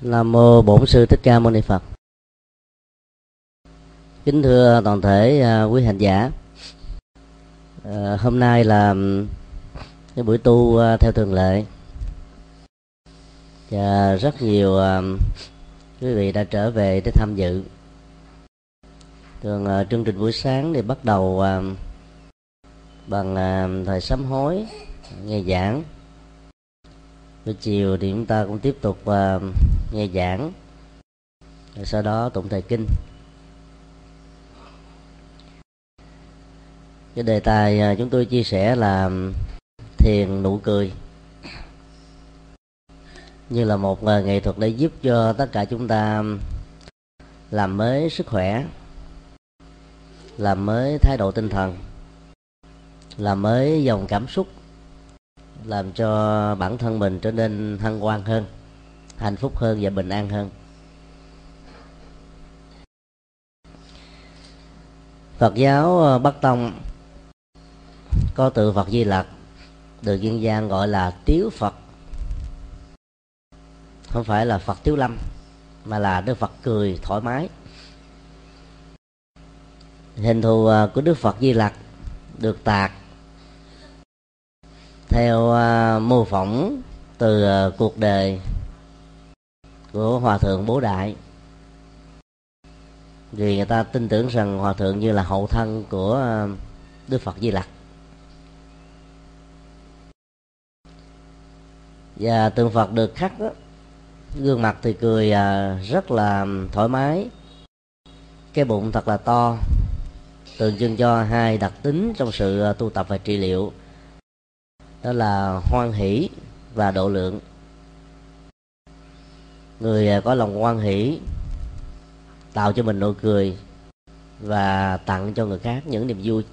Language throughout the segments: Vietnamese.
Nam mô Bổn sư Thích Ca Mâu Ni Phật. Kính thưa toàn thể à, quý hành giả. À, hôm nay là cái buổi tu à, theo thường lệ. Và rất nhiều quý vị đã trở về để tham dự. Thường chương trình buổi sáng thì bắt đầu bằng thời sám hối, nghe giảng buổi chiều thì chúng ta cũng tiếp tục uh, nghe giảng. Rồi sau đó tụng thời kinh. Cái đề tài uh, chúng tôi chia sẻ là thiền nụ cười. Như là một uh, nghệ thuật để giúp cho tất cả chúng ta làm mới sức khỏe làm mới thái độ tinh thần làm mới dòng cảm xúc làm cho bản thân mình trở nên hăng quan hơn, hạnh phúc hơn và bình an hơn. Phật giáo ờ, Bắc Tông có tự Phật Di Lặc, được dân gian gọi là Tiếu Phật. Không phải là Phật Tiếu Lâm, mà là Đức Phật cười thoải mái. Hình thù ờ, của Đức Phật Di Lặc được tạc theo uh, mô phỏng từ uh, cuộc đời của hòa thượng bố đại. Vì người ta tin tưởng rằng hòa thượng như là hậu thân của uh, đức phật di lặc. Và tượng phật được khắc đó, gương mặt thì cười uh, rất là thoải mái. Cái bụng thật là to tượng trưng cho hai đặc tính trong sự tu tập và trị liệu đó là hoan hỷ và độ lượng. Người à, có lòng hoan hỷ, tạo cho mình nụ cười và tặng cho người khác những niềm vui.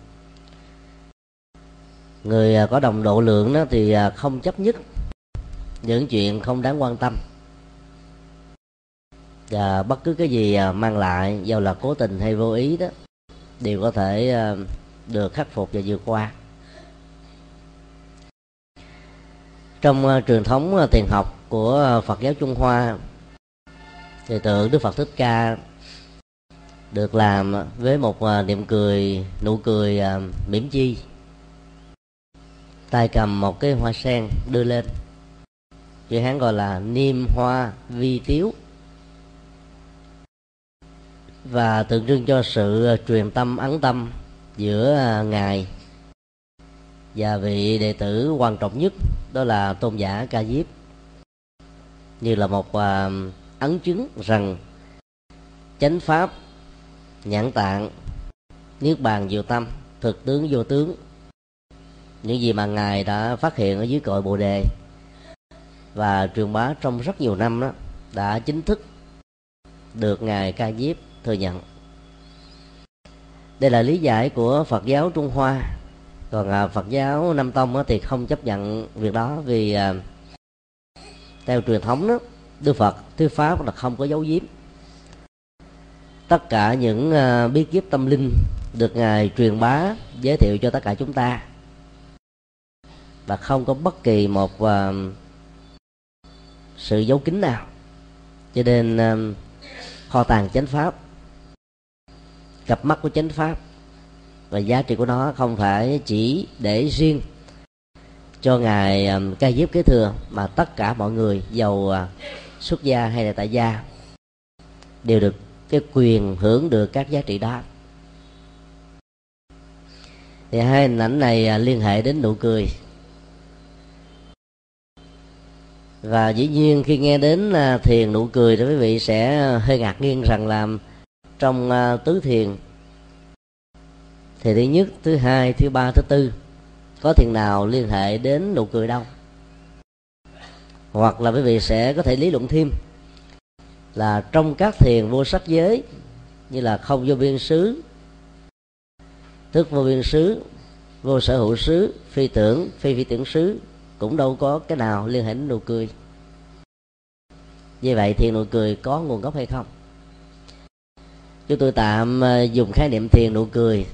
Người à, có đồng độ lượng đó thì à, không chấp nhất những chuyện không đáng quan tâm. Và bất cứ cái gì mang lại dù là cố tình hay vô ý đó, đều có thể được khắc phục và vượt qua. Trong uh, truyền thống ờ, uh, thiền học của uh, Phật giáo Trung Hoa. Thì tượng Đức Phật Thích Ca được làm với một niệm cười nụ cười mỉm chi. Tay cầm một cái hoa sen đưa lên. Chữ hán gọi là niêm hoa vi tiếu. Và tượng trưng cho sự truyền tâm ấn tâm giữa ngài và vị đệ tử quan trọng nhất đó là tôn giả ca diếp. Như là một uh, ấn chứng rằng chánh pháp nhãn tạng niết bàn diệu tâm thực tướng vô tướng những gì mà ngài đã phát hiện ở dưới cội bồ đề và truyền bá trong rất nhiều năm đó đã chính thức được ngài ca diếp thừa nhận. Đây là lý giải của phật giáo trung hoa còn à, phật giáo nam tông á, thì không chấp nhận việc đó vì à, theo truyền thống đó đức phật thuyết pháp là không có dấu giếm. Tất cả những à, bí kíp tâm linh được ngài truyền bá giới thiệu cho tất cả chúng ta và không có bất kỳ một à, sự giấu kín nào. Cho nên à, kho tàng chánh pháp cặp mắt của chánh pháp và giá trị của nó không phải chỉ để riêng cho ngài um, ca diếp kế thừa mà tất cả mọi người giàu uh, xuất gia hay là tại gia đều được cái quyền hưởng được các giá trị đó. Thì hai hình ảnh này à, liên hệ đến nụ cười. Và dĩ nhiên khi nghe đến à, thiền nụ cười thì quý vị sẽ hơi ngạc nhiên rằng là trong tứ thiền thì thứ nhất, thứ hai, thứ ba, thứ tư. Có thiền nào liên hệ đến nụ cười đâu? Hoặc là quý vị sẽ có thể lý luận thêm là trong các thiền vô sắc giới, như là không vô biên xứ, thức vô biên xứ, vô sở hữu xứ, phi tưởng, phi phi tưởng xứ, cũng đâu có cái nào liên hệ đến nụ cười. Như vậy thiền nụ cười có nguồn gốc hay không? Chúng tôi tạm à, dùng khái niệm thiền nụ cười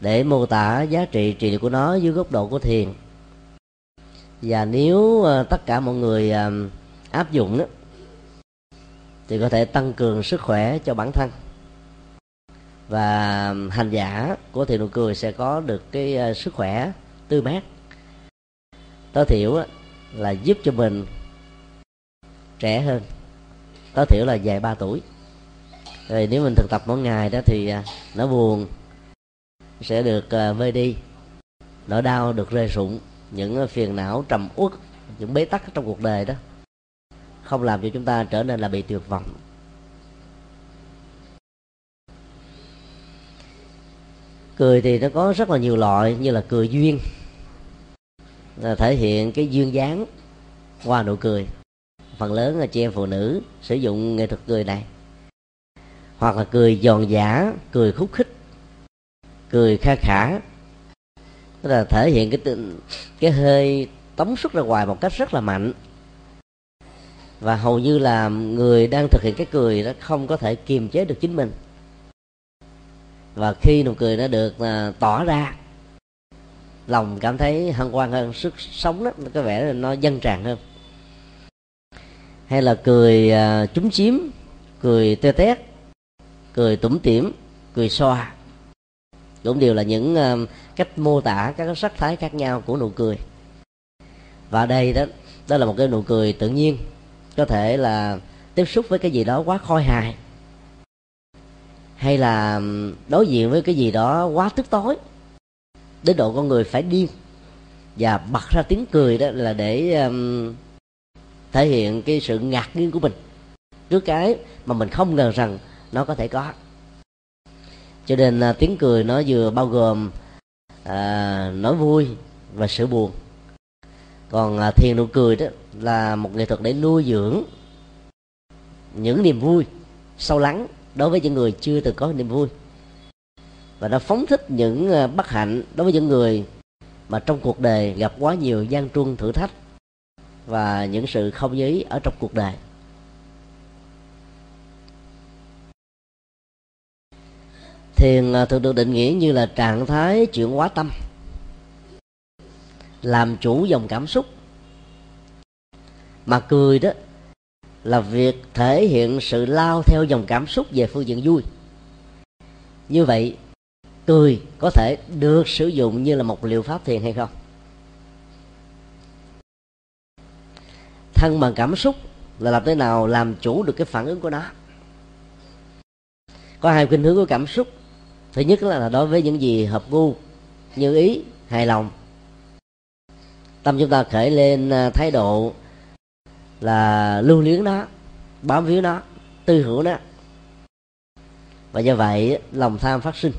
để mô tả giá trị trị liệu của nó dưới góc độ của thiền. Và nếu ờ, tất cả mọi người ờ, áp dụng đó thì có thể tăng cường sức khỏe cho bản thân. Và hành giả của thiền nụ cười sẽ có được cái ờ, sức khỏe tươi mát. Tối thiểu là giúp cho mình trẻ hơn. Tối thiểu là dài ba tuổi. Rồi nếu mình thực tập mỗi ngày đó thì nó buồn sẽ được ờ, vơi đi. Nỗi đau được rơi rụng, những phiền não trầm uất, những bế tắc trong cuộc đời đó, không làm cho chúng ta trở nên là bị tuyệt vọng. Cười thì nó có rất là nhiều loại, như là cười duyên là thể hiện cái duyên dáng qua nụ cười. Phần lớn là chị em phụ nữ sử dụng nghệ thuật cười này, hoặc là cười giòn giả cười khúc khích cười kha khả. Tức là thể hiện cái cái hơi tống xuất ra ngoài một cách rất là mạnh. Và hầu như là người đang thực hiện cái cười đó không có thể kiềm chế được chính mình. Và khi nụ cười nó được à, tỏ ra lòng cảm thấy hân hoan hơn sức sống đó có vẻ là nó dân tràn hơn. Hay là cười à, trúng chiếm cười tê tét cười tủm tỉm cười xoa cũng đều là những ờ, cách mô tả các sắc thái khác nhau của nụ cười. Và đây đó đó là một cái nụ cười tự nhiên có thể là tiếp xúc với cái gì đó quá khôi hài hay là đối diện với cái gì đó quá tức tối đến độ con người phải điên và bật ra tiếng cười đó là để um, thể hiện cái sự ngạc nhiên của mình. Trước cái mà mình không ngờ rằng nó có thể có cho nên uh, tiếng cười nó vừa bao gồm à, nói vui và sự buồn. Còn à, thiền nụ cười đó là một nghệ thuật để nuôi dưỡng những niềm vui sâu lắng đối với những người chưa từng có niềm vui. Và nó phóng thích những à, bất hạnh đối với những người mà trong cuộc đời gặp quá nhiều gian truân thử thách và những sự không giới ở trong cuộc đời. Thiền à, thường được định nghĩa như là trạng thái chuyển hóa tâm, làm chủ dòng cảm xúc. Mà cười đó là việc thể hiện sự lao theo dòng cảm xúc về phương diện vui. Như vậy, cười có thể được sử dụng như là một liệu pháp thiền hay không? Thân bằng cảm xúc là làm thế nào làm chủ được cái phản ứng của nó? Có hai khuynh hướng của cảm xúc thứ nhất là đối với những gì hợp gu, như ý, hài lòng. Tâm chúng ta khởi lên à, thái độ là lưu luyến nó bám víu nó tư hữu nó và do vậy, lòng tham phát sinh.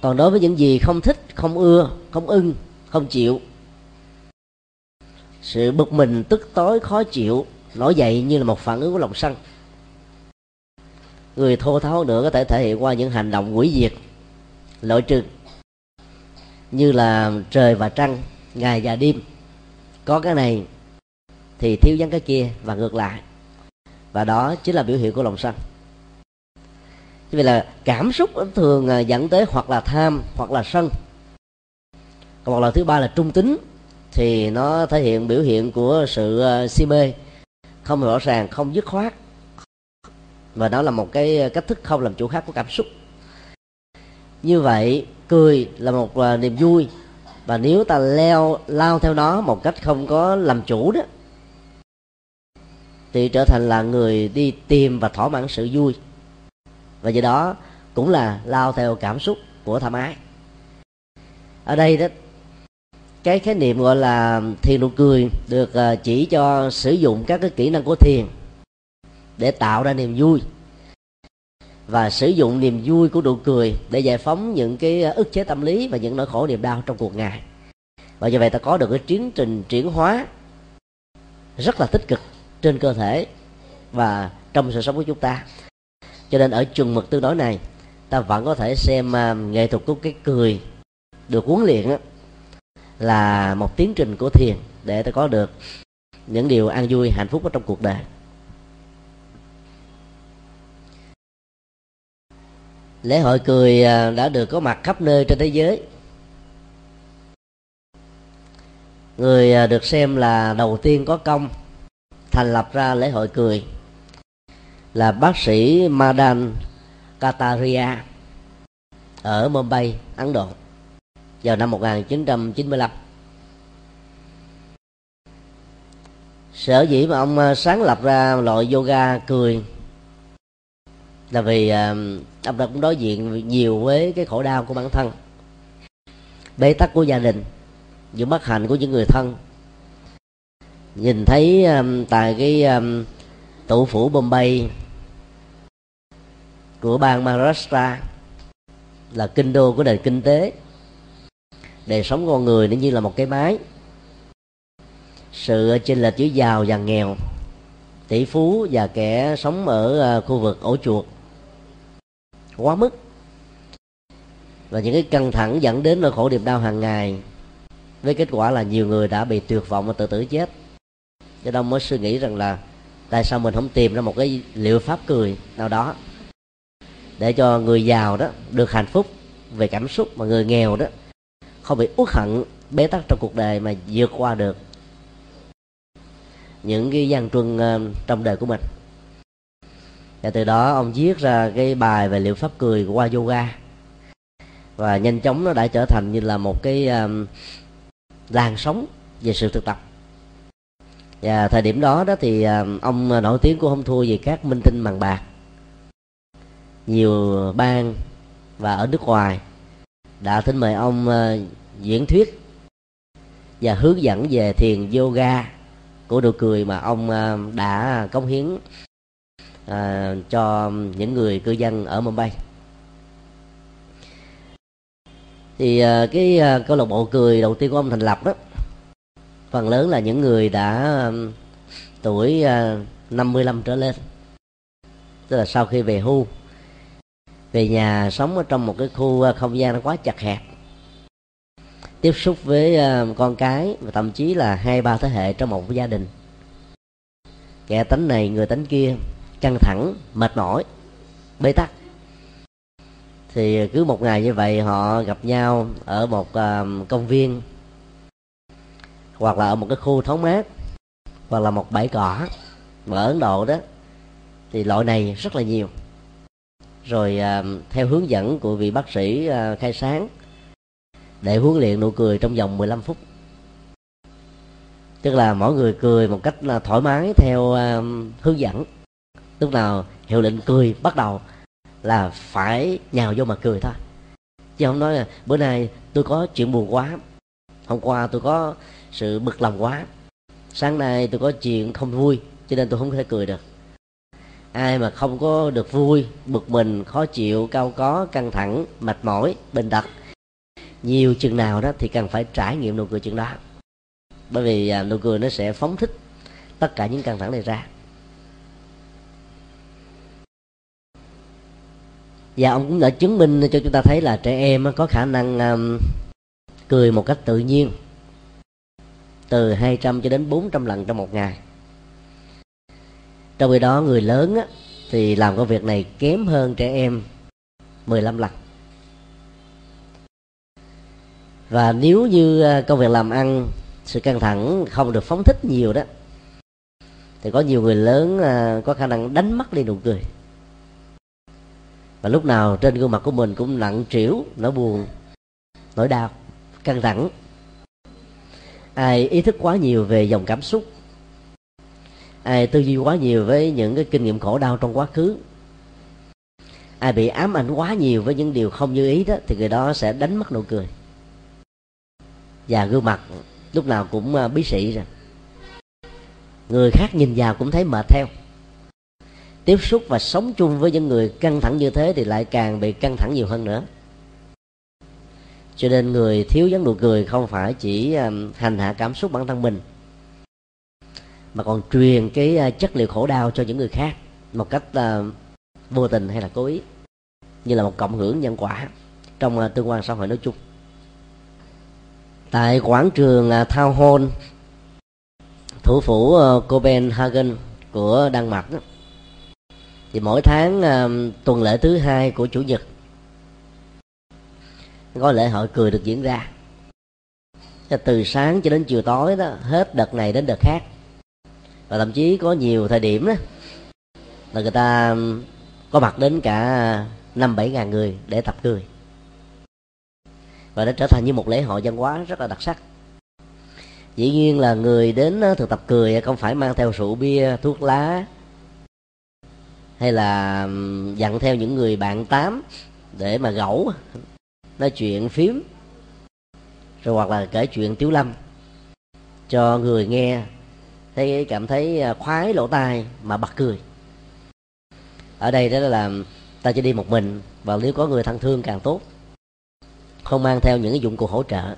Còn đối với những gì không thích, không ưa, không ưng, không chịu, sự bực mình, tức tối, khó chịu, nổi dậy như là một phản ứng của lòng sân người thô tháo nữa có thể thể hiện qua những hành động hủy diệt, loại trừ như là trời và trăng, ngày và đêm. Có cái này thì thiếu vắng cái kia và ngược lại. Và đó chính là biểu hiện của lòng sân. Vì là cảm xúc thường à, dẫn tới hoặc là tham, hoặc là sân. Còn một loại thứ ba là trung tính, thì nó thể hiện biểu hiện của sự à, si mê. Không rõ ràng, không dứt khoát và đó là một cái ờ, cách thức không làm chủ khác của cảm xúc. Như vậy, cười là một ờ, niềm vui. Và nếu ta leo, lao theo nó một cách không có làm chủ đó, thì trở thành là người đi tìm và thỏa mãn sự vui. Và do đó cũng là lao theo cảm xúc của tham ái ở đây đó, cái khái niệm gọi là thiền nụ cười được ờ, chỉ cho sử dụng các cái kỹ năng của thiền để tạo ra niềm vui. Và sử dụng niềm vui của nụ cười để giải phóng những cái ức chế tâm lý và những nỗi khổ niềm đau trong cuộc ngày. Và như vậy ta có được cái tiến trình chuyển hóa rất là tích cực trên cơ thể và trong sự sống của chúng ta. Cho nên ở trường mực tương đối này ta vẫn có thể xem uh, nghệ thuật của cái cười được huấn luyện á, là một tiến trình của thiền để ta có được những điều an vui hạnh phúc ở trong cuộc đời. Lễ hội cười à, đã được có mặt khắp nơi trên thế giới người à, được xem là đầu tiên có công thành lập ra lễ hội cười là bác sĩ Madan Kataria ở Mumbai, Ấn Độ vào năm 1995. Sở dĩ mà ông à, sáng lập ra loại yoga cười là vì ờ, ông đã cũng đối diện nhiều với cái khổ đau của bản thân. Bế tắc của gia đình những bất hạnh của những người thân. Nhìn thấy um, tại cái um, tủ phủ Bombay của bang Maharashtra là kinh đô của nền kinh tế đời sống con người nó như là một cái máy sự chênh lệch giữa giàu và nghèo tỷ phú và kẻ sống ở uh, khu vực ổ chuột quá mức. Và những cái căng thẳng dẫn đến nỗi khổ niềm đau hàng ngày, với kết quả là nhiều người đã bị tuyệt vọng và tự tử chết. Cho nên mới suy nghĩ rằng là tại sao mình không tìm ra một cái liệu pháp cười nào đó để cho người giàu đó được hạnh phúc về cảm xúc, mà người nghèo đó không bị uất hận, bế tắc trong cuộc đời mà vượt qua được những cái gian truân ờ, trong đời của mình và từ đó ông viết ra cái bài về liệu pháp cười qua yoga. Và nhanh chóng nó đã trở thành như là một cái um, làn sóng về sự thực tập. Và thời điểm đó đó thì um, ông nổi tiếng cũng không thua gì các minh tinh bằng bạc. Nhiều bang và ở nước ngoài đã thỉnh mời ông uh, diễn thuyết và hướng dẫn về thiền yoga của nụ cười mà ông uh, đã cống hiến à, cho những người cư dân ở Mumbai. Thì à, cái à, câu lạc bộ cười đầu tiên của ông thành lập đó phần lớn là những người đã à, tuổi à, 55 trở lên. Tức là sau khi về hưu về nhà sống ở trong một cái khu à, không gian nó quá chặt hẹp. Tiếp xúc với à, con cái và thậm chí là hai ba thế hệ trong một gia đình. Kẻ tánh này người tánh kia căng thẳng, mệt mỏi, bế tắc. Thì cứ một ngày như vậy họ gặp nhau ở một ờ, công viên, hoặc là ở một cái khu thoáng mát, hoặc là một bãi cỏ mà ở ấn độ đó, thì loại này rất là nhiều. Rồi ờ, theo hướng dẫn của vị bác sĩ ờ, khai sáng, để huấn luyện nụ cười trong vòng 15 phút. Tức là mỗi người cười một cách là thoải mái theo hướng dẫn lúc nào hiệu lệnh cười bắt đầu là phải nhào vô mà cười thôi. Chứ không nói là bữa nay tôi có chuyện buồn quá, hôm qua tôi có sự bực lòng quá, sáng nay tôi có chuyện không vui, cho nên tôi không thể cười được. Ai mà không có được vui, bực mình, khó chịu, cao có, căng thẳng, mệt mỏi, bệnh tật, nhiều chừng nào đó thì cần phải trải nghiệm nụ cười chừng đó. Bởi vì à, nụ cười nó sẽ phóng thích tất cả những căng thẳng này ra. Và ông cũng đã chứng minh cho chúng ta thấy là trẻ em có khả năng um, cười một cách tự nhiên. Từ 200 cho đến 400 lần trong một ngày. Trong khi đó người lớn á, thì làm công việc này kém hơn trẻ em 15 lần. Và nếu như à, công việc làm ăn sự căng thẳng không được phóng thích nhiều đó thì có nhiều người lớn à, có khả năng đánh mất đi nụ cười và lúc nào trên gương mặt của mình cũng nặng trĩu, nỗi buồn, nỗi đau, căng thẳng. Ai ý thức quá nhiều về dòng cảm xúc? Ai tư duy quá nhiều với những cái kinh nghiệm khổ đau trong quá khứ? Ai bị ám ảnh quá nhiều với những điều không như ý đó, thì người đó sẽ đánh mất nụ cười. Và gương mặt lúc nào cũng à, bí sĩ rồi. Người khác nhìn vào cũng thấy mệt theo tiếp xúc và sống chung với những người căng thẳng như thế thì lại càng bị căng thẳng nhiều hơn nữa. Cho nên người thiếu dáng nụ cười không phải chỉ um, hành hạ cảm xúc bản thân mình, mà còn truyền cái uh, chất liệu khổ đau cho những người khác một cách uh, vô tình hay là cố ý, như là một cộng hưởng nhân quả trong uh, tương quan xã hội nói chung. Tại quảng trường Thao Hôn thủ phủ Copenhagen của Đan Mạch thì mỗi tháng uh, tuần lễ thứ hai của chủ nhật có lễ hội cười được diễn ra. Từ sáng cho đến chiều tối đó hết đợt này đến đợt khác. Và thậm chí có nhiều thời điểm đó là người ta có mặt đến cả năm bảy ngàn người để tập cười. Và nó trở thành như một lễ hội văn hóa rất là đặc sắc. Dĩ nhiên là người đến thực tập cười không phải mang theo rượu bia thuốc lá hay là dặn theo những người bạn tám để mà gẫu nói chuyện phím, rồi hoặc là kể chuyện tiếu lâm cho người nghe, thấy, cảm thấy à, khoái lỗ tai mà bật cười. Ở đây đó là, ta chỉ đi một mình và nếu có người thân thương càng tốt, không mang theo những cái dụng cụ hỗ trợ.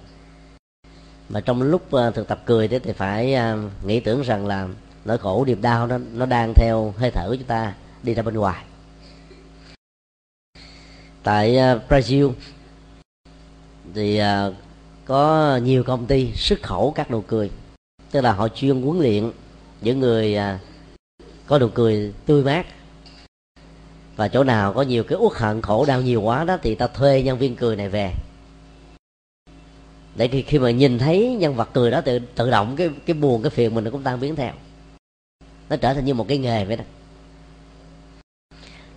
Mà trong lúc à, thực tập cười đấy thì phải à, nghĩ tưởng rằng là nỗi khổ niềm đau nó nó đang theo hơi thở của chúng ta đi ra bên ngoài. Tại à, Brazil thì à, có nhiều công ty xuất khẩu các nụ cười. Tức là họ chuyên huấn luyện những người à, có nụ cười tươi mát. Và chỗ nào có nhiều cái uất hận khổ đau nhiều quá đó thì ta thuê nhân viên cười này về. Để khi, khi mà nhìn thấy nhân vật cười đó tự tự động cái cái buồn cái phiền mình nó cũng tan biến theo. Nó trở thành như một cái nghề vậy đó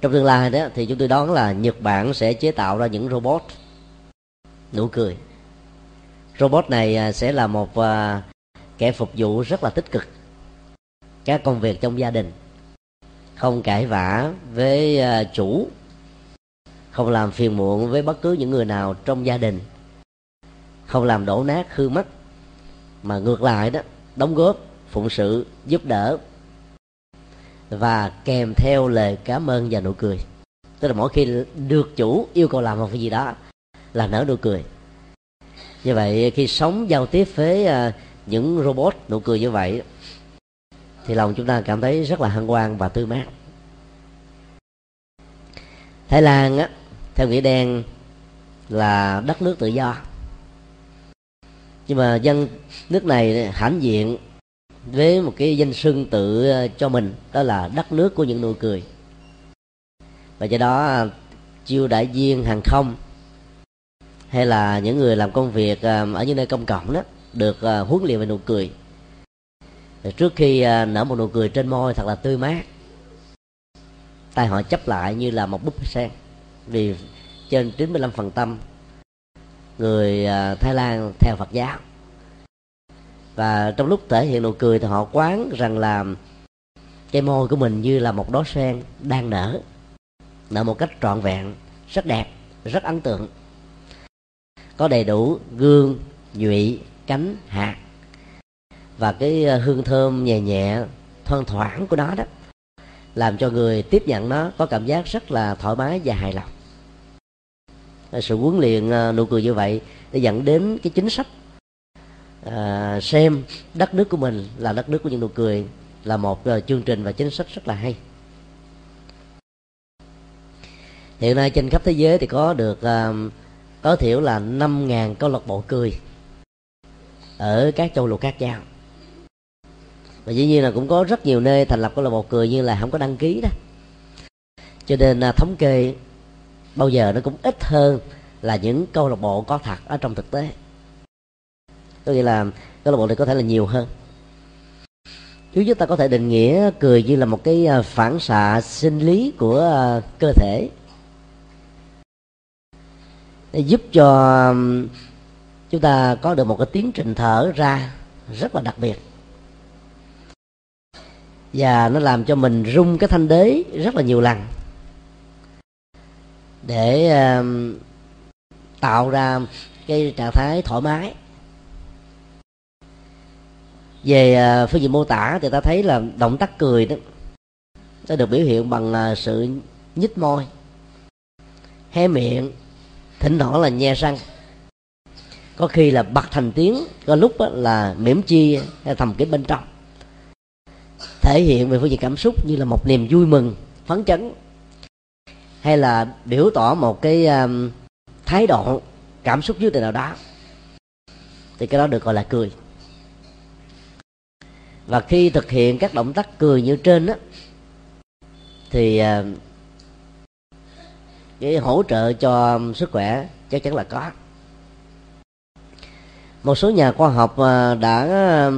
trong tương lai đó, thì chúng tôi đoán là nhật bản sẽ chế tạo ra những robot. Nụ cười. Robot này à, sẽ là một à, kẻ phục vụ rất là tích cực. Các công việc trong gia đình. Không cãi vã với à, chủ. Không làm phiền muộn với bất cứ những người nào trong gia đình. Không làm đổ nát hư mất. Mà ngược lại đó, đóng góp, phụng sự, giúp đỡ và kèm theo lời cảm ơn và nụ cười. Tức là mỗi khi được chủ yêu cầu làm một cái gì đó, là nở nụ cười. Như vậy, khi sống giao tiếp với à, những robot nụ cười như vậy, thì lòng chúng ta cảm thấy rất là hân hoan và tươi mát. Thái lan á, theo nghĩa đen là đất nước tự do. Nhưng mà dân nước này hãnh diện với một cái danh xưng tự ờ, cho mình, đó là đất nước của những nụ cười. Và do đó ờ, chiêu đại viên hàng không, hay là những người làm công việc ờ, ở những nơi công cộng đó, được huấn luyện về nụ cười. Trước khi nở một nụ cười trên môi thật là tươi mát tay họ chấp lại như là một búp sen. Vì trên 95% người Thái Lan theo Phật giáo và trong lúc thể hiện nụ cười thì họ quán rằng là cái môi của mình như là một đóa sen đang nở nở một cách trọn vẹn, rất đẹp, rất ấn tượng. Có đầy đủ gương, nhụy, cánh, hạt. Và cái ờ, hương thơm nhẹ nhẹ, thoang thoảng của nó đó làm cho người tiếp nhận nó có cảm giác rất là thoải mái và hài lòng. Sự huấn luyện ờ, nụ cười như vậy để dẫn đến cái chính sách à, xem đất nước của mình là đất nước của những nụ cười là một uh, chương trình và chính sách rất là hay. Hiện nay trên khắp thế giới thì có được ờ, uh, tối thiểu là 5.000 câu lạc bộ cười ở các châu lục khác nhau. Và dĩ nhiên là cũng có rất nhiều nơi thành lập câu lạc bộ cười như là không có đăng ký đó. Cho nên uh, thống kê bao giờ nó cũng ít hơn là những câu lạc bộ có thật ở trong thực tế có nghĩa là câu lạc bộ này có thể là nhiều hơn. Chứ chúng ta có thể định nghĩa cười như là một cái à, phản xạ sinh lý của à, cơ thể. Để giúp cho chúng ta có được một cái tiến trình thở ra rất là đặc biệt. Và nó làm cho mình rung cái thanh đế rất là nhiều lần. Để tạo ra cái trạng thái thoải mái về à, phương diện mô tả thì ta thấy là động tác cười đó nó được biểu hiện bằng à, sự nhích môi hé miệng thỉnh thoảng là nhe răng. Có khi là bật thành tiếng có lúc là mỉm chi hay thầm kín bên trong. Thể hiện về phương diện cảm xúc như là một niềm vui mừng phấn chấn hay là biểu tỏ một cái um, thái độ cảm xúc nhất định nào đó. Thì cái đó được gọi là cười và khi thực hiện các động tác cười như trên đó thì à, cái hỗ trợ cho sức khỏe, chắc chắn là có. Một số nhà khoa học à, đã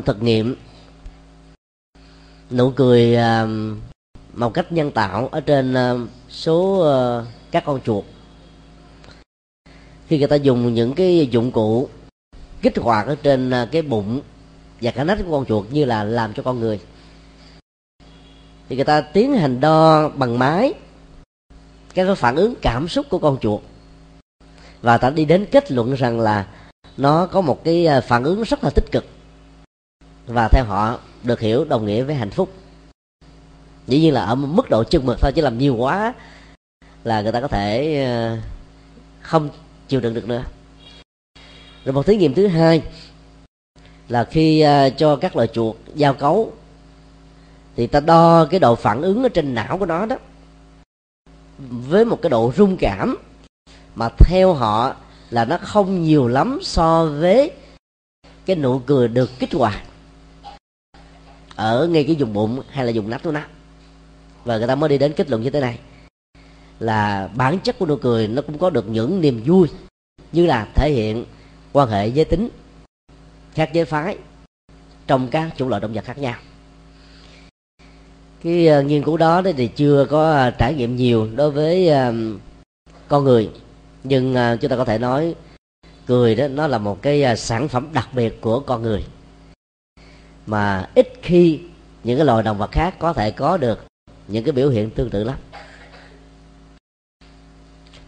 thực nghiệm nụ cười à, một cách nhân tạo ở trên số ờ, các con chuột. Khi người ta dùng những cái dụng cụ kích hoạt ở trên cái bụng và cả nách của con chuột như là làm cho con người. Thì người ta tiến hành đo bằng máy cái phản ứng cảm xúc của con chuột. Và ta đi đến kết luận rằng là nó có một cái à, phản ứng rất là tích cực. Và theo họ được hiểu đồng nghĩa với hạnh phúc. Dĩ nhiên là ở mức độ chừng mực thôi, chứ làm nhiều quá là người ta có thể à, không chịu đựng được nữa. Rồi một thí nghiệm thứ hai là khi à, cho các loài chuột giao cấu, thì ta đo cái độ phản ứng ở trên não của nó đó với một cái độ rung cảm mà theo họ là nó không nhiều lắm so với cái nụ cười được kích hoạt ở ngay cái vùng bụng hay là vùng nách của nó. Và người ta mới đi đến kết luận như thế này, là bản chất của nụ cười nó cũng có được những niềm vui như là thể hiện quan hệ giới tính khác giới phái trong các chủng loại động vật khác nhau. Cái uh, nghiên cứu đó thì chưa có uh, trải nghiệm nhiều đối với uh, con người. Nhưng uh, chúng ta có thể nói cười đó nó là một cái uh, sản phẩm đặc biệt của con người. Mà ít khi những cái loài động vật khác có thể có được những cái biểu hiện tương tự lắm.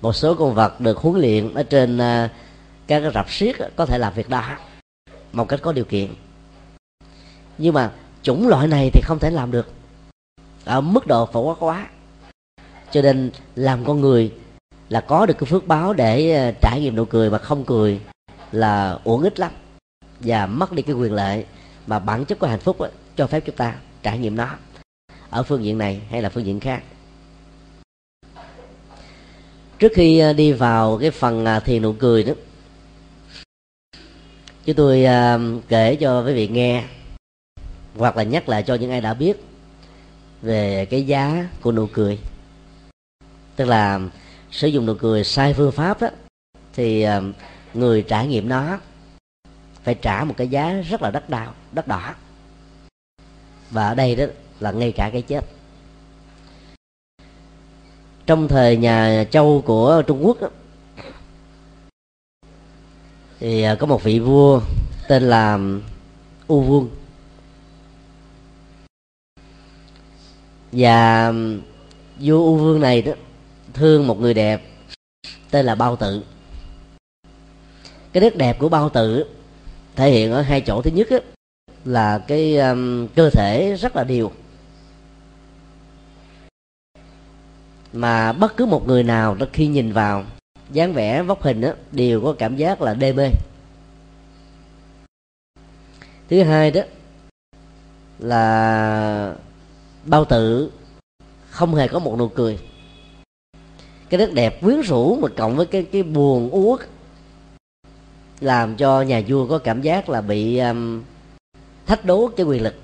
Một số con vật được huấn luyện ở trên uh, các cái rạp xiếc có thể làm việc đó một cách có điều kiện. Nhưng mà chủng loại này thì không thể làm được. Ở mức độ phổ quát quá. Cho nên làm con người là có được cái phước báo để ờ, trải nghiệm nụ cười mà không cười là uổng ích lắm. Và mất đi cái quyền lợi mà bản chất của hạnh phúc cho phép chúng ta trải nghiệm nó ở phương diện này hay là phương diện khác. Trước khi ờ, đi vào cái phần à, thiền nụ cười đó chúng tôi à, kể cho quý vị nghe hoặc là nhắc lại cho những ai đã biết về cái giá của nụ cười. Tức là sử dụng nụ cười sai phương pháp đó, thì à, người trải nghiệm nó phải trả một cái giá rất là đắt đau đắt đỏ. Và ở đây đó là ngay cả cái chết. Trong thời nhà châu của trung quốc đó, thì à, có một vị vua tên là u vương. Và vua u vương này đó thương một người đẹp tên là bao tự cái nét đẹp của bao tự thể hiện ở hai chỗ. Thứ nhất á, là cái um, cơ thể rất là đều. Mà bất cứ một người nào đó khi nhìn vào dáng vẻ vóc hình đó, đều có cảm giác là đê mê. Thứ hai đó là bao tử không hề có một nụ cười. Cái nét đẹp quyến rũ mà cộng với cái cái buồn uất làm cho nhà vua có cảm giác là bị um, thách đố cái quyền lực.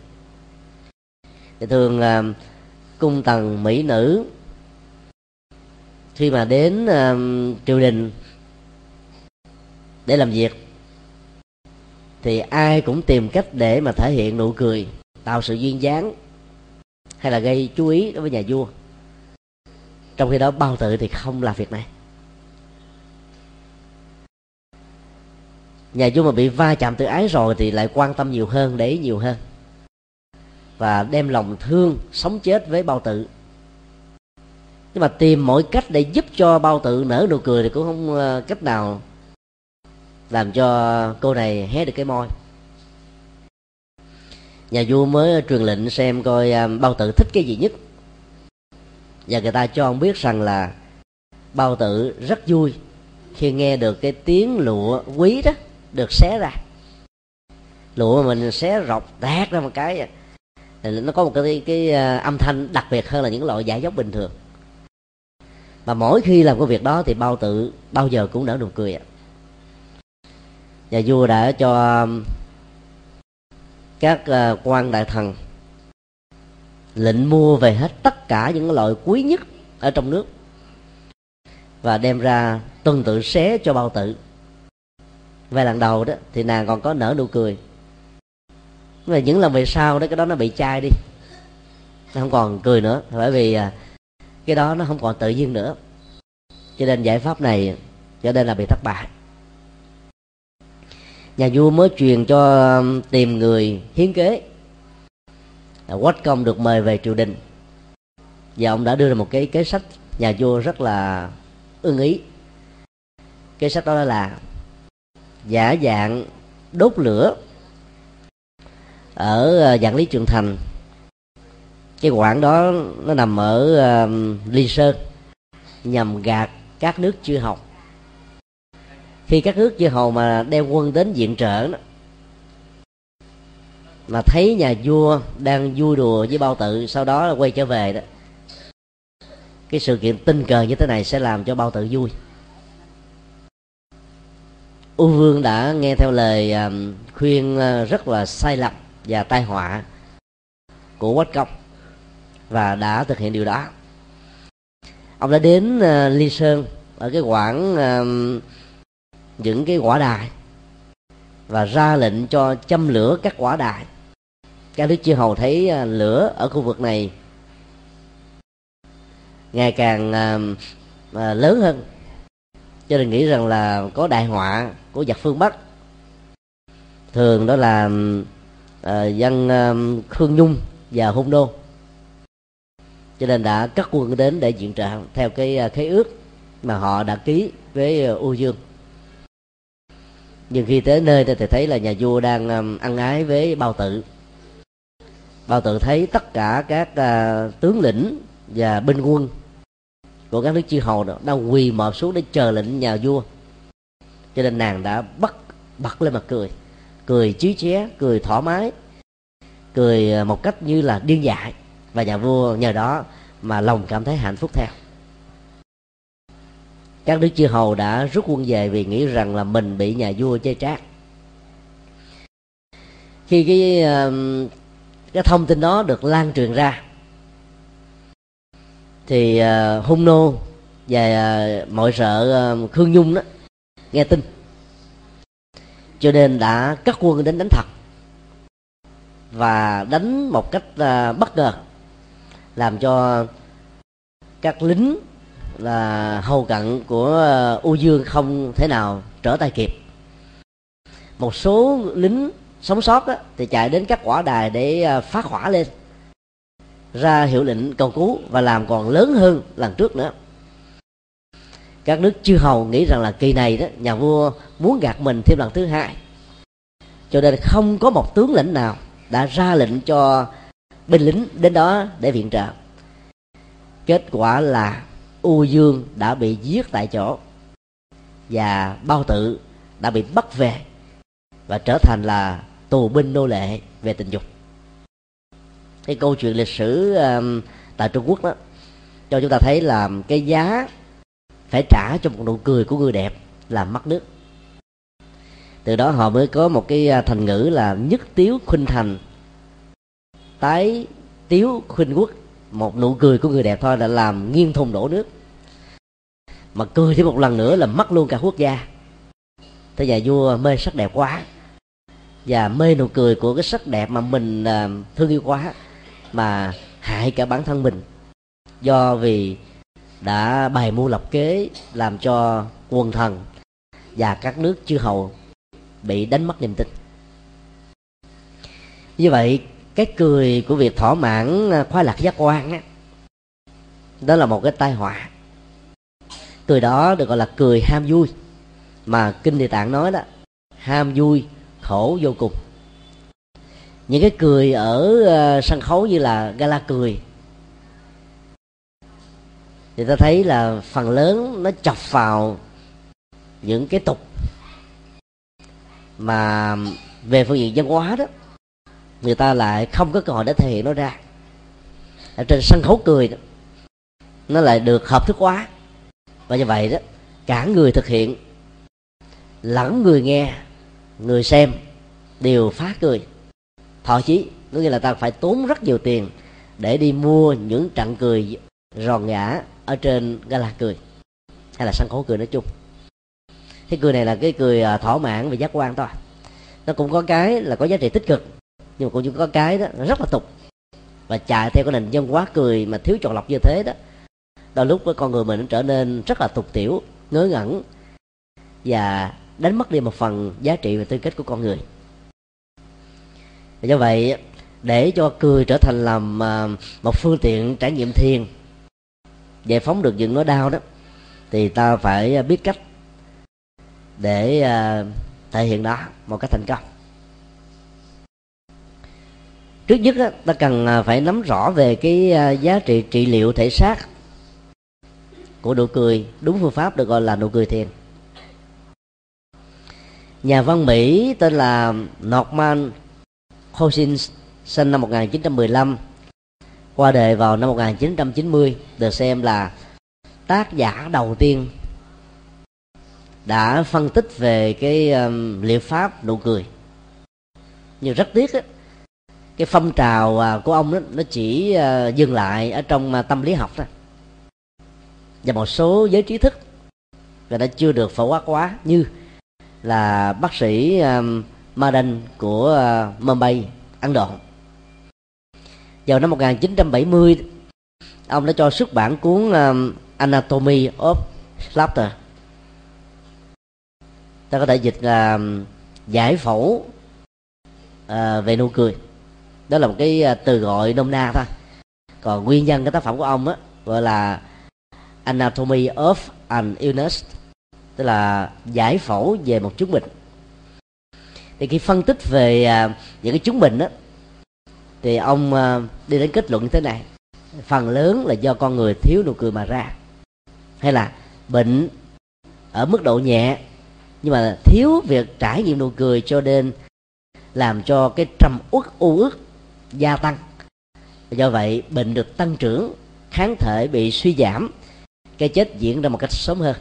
Thì thường um, cung tần mỹ nữ khi mà đến uh, triều đình để làm việc thì ai cũng tìm cách để mà thể hiện nụ cười tạo sự duyên dáng hay là gây chú ý đối với nhà vua. Trong khi đó bao tự thì không làm việc này. Nhà vua mà bị va chạm tự ái rồi thì lại quan tâm nhiều hơn để ý nhiều hơn và đem lòng thương sống chết với bao tự nhưng mà tìm mọi cách để giúp cho bao tử nở nụ cười thì cũng không ờ, cách nào làm cho cô này hé được cái môi. Nhà vua mới truyền lệnh xem coi ờ, bao tử thích cái gì nhất. Và người ta cho ông biết rằng là bao tử rất vui khi nghe được cái tiếng lụa quý đó được xé ra. Lụa mà mình xé rọc tát ra một cái nó có một cái cái ờ, âm thanh đặc biệt hơn là những loại giải dốc bình thường mà mỗi khi làm cái việc đó thì bao tự, bao giờ cũng nở nụ cười nhà vua đã cho um, các ờ, quan đại thần lệnh mua về hết tất cả những loại quý nhất ở trong nước và đem ra tuần tự xé cho bao tử về lần đầu đó thì nàng còn có nở nụ cười. Nhưng những lần về sau đó, cái đó nó bị chai đi. Nó không còn cười nữa, bởi vì à, cái đó nó không còn tự nhiên nữa. Cho nên giải pháp này cho nên là bị thất bại. Nhà vua mới truyền cho tìm người hiến kế. Quách công được mời về triều đình. Và ông đã đưa ra một cái kế sách. Nhà vua rất là ưng ý. Kế sách đó là giả dạng đốt lửa ở à, dạng lý trường thành cái quảng đó nó nằm ở um, uh, ly sơn nhằm gạt các nước chư hầu khi các nước chư hầu mà đem quân đến diện trợ đó, mà thấy nhà vua đang vui đùa với bao tự sau đó là quay trở về đó cái sự kiện tình cờ như thế này sẽ làm cho bao tự vui. U vương đã nghe theo lời um, khuyên uh, rất là sai lầm và tai họa của quách công và đã thực hiện điều đó. Ông đã đến uh, ly sơn ở cái quảng uh, những cái quả đài và ra lệnh cho châm lửa các quả đài. Các đức chư hầu thấy uh, lửa ở khu vực này ngày càng uh, uh, lớn hơn. Cho nên nghĩ rằng là có đại họa của giặc phương bắc. Thường đó là uh, dân uh, khương nhung và hung đô cho nên đã cắt quân đến để diện trợ theo cái à, khế ước mà họ đã ký với à, u dương. Nhưng khi tới nơi thì thấy là nhà vua đang à, ăn ái với bao tự bao tự thấy tất cả các uh, tướng lĩnh và binh quân của các nước chư hầu đó đang quỳ mọp xuống để chờ lệnh nhà vua. Cho nên nàng đã bắt bật lên mặt cười cười chí ché cười thoải mái cười một cách như là điên dại và nhà vua nhờ đó mà lòng cảm thấy hạnh phúc theo. Các đức chư hầu đã rút quân về vì nghĩ rằng là mình bị nhà vua chơi trác. Khi cái um, cái thông tin đó được lan truyền ra, thì uh, hung nô và uh, mọi sợ um, khương nhung đó nghe tin. Cho nên đã cắt quân đến đánh thật và đánh một cách uh, bất ngờ làm cho các lính là hầu cận của ờ, u dương không thể nào trở tay kịp. Một số lính sống sót đó, thì chạy đến các quả đài để ờ, phá hỏa lên ra hiệu lệnh cầu cứu và làm còn lớn hơn lần trước nữa. Các nước chư hầu nghĩ rằng là kỳ này đó nhà vua muốn gạt mình thêm lần thứ hai. Cho nên không có một tướng lĩnh nào đã ra lệnh cho binh lính đến đó để viện trợ. Kết quả là u dương đã bị giết tại chỗ và bao tự đã bị bắt về và trở thành là tù binh nô lệ về tình dục. Cái câu chuyện lịch sử um, tại trung quốc đó cho chúng ta thấy là cái giá phải trả cho một nụ cười của người đẹp là mất nước. Từ đó họ mới có một cái à, thành ngữ là nhất tiếu khuynh thành tái tiếu khuynh quốc. Một nụ cười của người đẹp thôi đã làm nghiêng thùng đổ nước. Mà cười thêm một lần nữa là mất luôn cả quốc gia. Thế nhà vua mê sắc đẹp quá. Và mê nụ cười của cái sắc đẹp mà mình à, thương yêu quá, mà hại cả bản thân mình. Do vì đã bày mưu lập kế làm cho quần thần và các nước chư hầu bị đánh mất niềm tin. Như vậy cái cười của việc thỏa mãn à, khoái lạc giác quan á, đó là một cái tai họa. Cười đó được gọi là cười ham vui. Mà kinh địa tạng nói đó, ham vui, khổ vô cùng. Những cái cười ở à, sân khấu như là gala cười, thì ta thấy là phần lớn nó chọc vào những cái tục mà về phương diện văn hóa đó người ta lại không có cơ hội để thể hiện nó ra. Ở trên sân khấu cười đó, nó lại được hợp thức hóa. Và như vậy đó, cả người thực hiện lẫn người nghe, người xem đều phá cười. Thọ chí, có nghĩa là ta phải tốn rất nhiều tiền để đi mua những trận cười ròn ngã ở trên gala cười, hay là sân khấu cười nói chung. Cái cười này là cái cười à, thỏa mãn về giác quan thôi. Nó cũng có cái là có giá trị tích cực nhưng mà cũng có cái đó rất là tục. Và chạy theo cái nền văn hóa cười mà thiếu chọn lọc như thế đó. Đôi lúc với con người mình trở nên rất là tục tiểu, ngớ ngẩn và đánh mất đi một phần giá trị và tư cách của con người. Do vậy, để cho cười trở thành làm à, một phương tiện trải nghiệm thiền, giải phóng được những nỗi đau đó, thì ta phải biết cách để à, thể hiện đó một cách thành công trước nhất đó, ta cần à, phải nắm rõ về cái à, giá trị trị liệu thể xác của nụ cười. Đúng phương pháp được gọi là nụ cười thiền. Nhà văn Mỹ tên là Norman Cousins sinh năm 1915 qua đời vào năm 1990 được xem là tác giả đầu tiên đã phân tích về cái um, liệu pháp nụ cười. Nhưng rất tiếc ấy, cái phong trào à, của ông đó nó chỉ à, dừng lại ở trong à, tâm lý học thôi và một số giới trí thức và đã chưa được phổ quát quá như là bác sĩ Madan của Mumbai, Ấn Độ. Vào năm 1970, ông đã cho xuất bản cuốn Anatomy of Laughter. Ta có thể dịch là giải phẫu về nụ cười. Đó là một cái à, từ gọi nôm na thôi. Còn nguyên nhân cái tác phẩm của ông á, gọi là Anatomy of an Illness, tức là giải phẫu về một chứng bệnh. Thì khi phân tích về à, những cái chứng bệnh đó thì ông à, đi đến kết luận như thế này. Phần lớn là do con người thiếu nụ cười mà ra. Hay là bệnh ở mức độ nhẹ, nhưng mà thiếu việc trải nghiệm nụ cười cho nên làm cho cái trầm uất, u ức gia tăng. Do vậy, bệnh được tăng trưởng, kháng thể bị suy giảm, cái chết diễn ra một cách sớm hơn.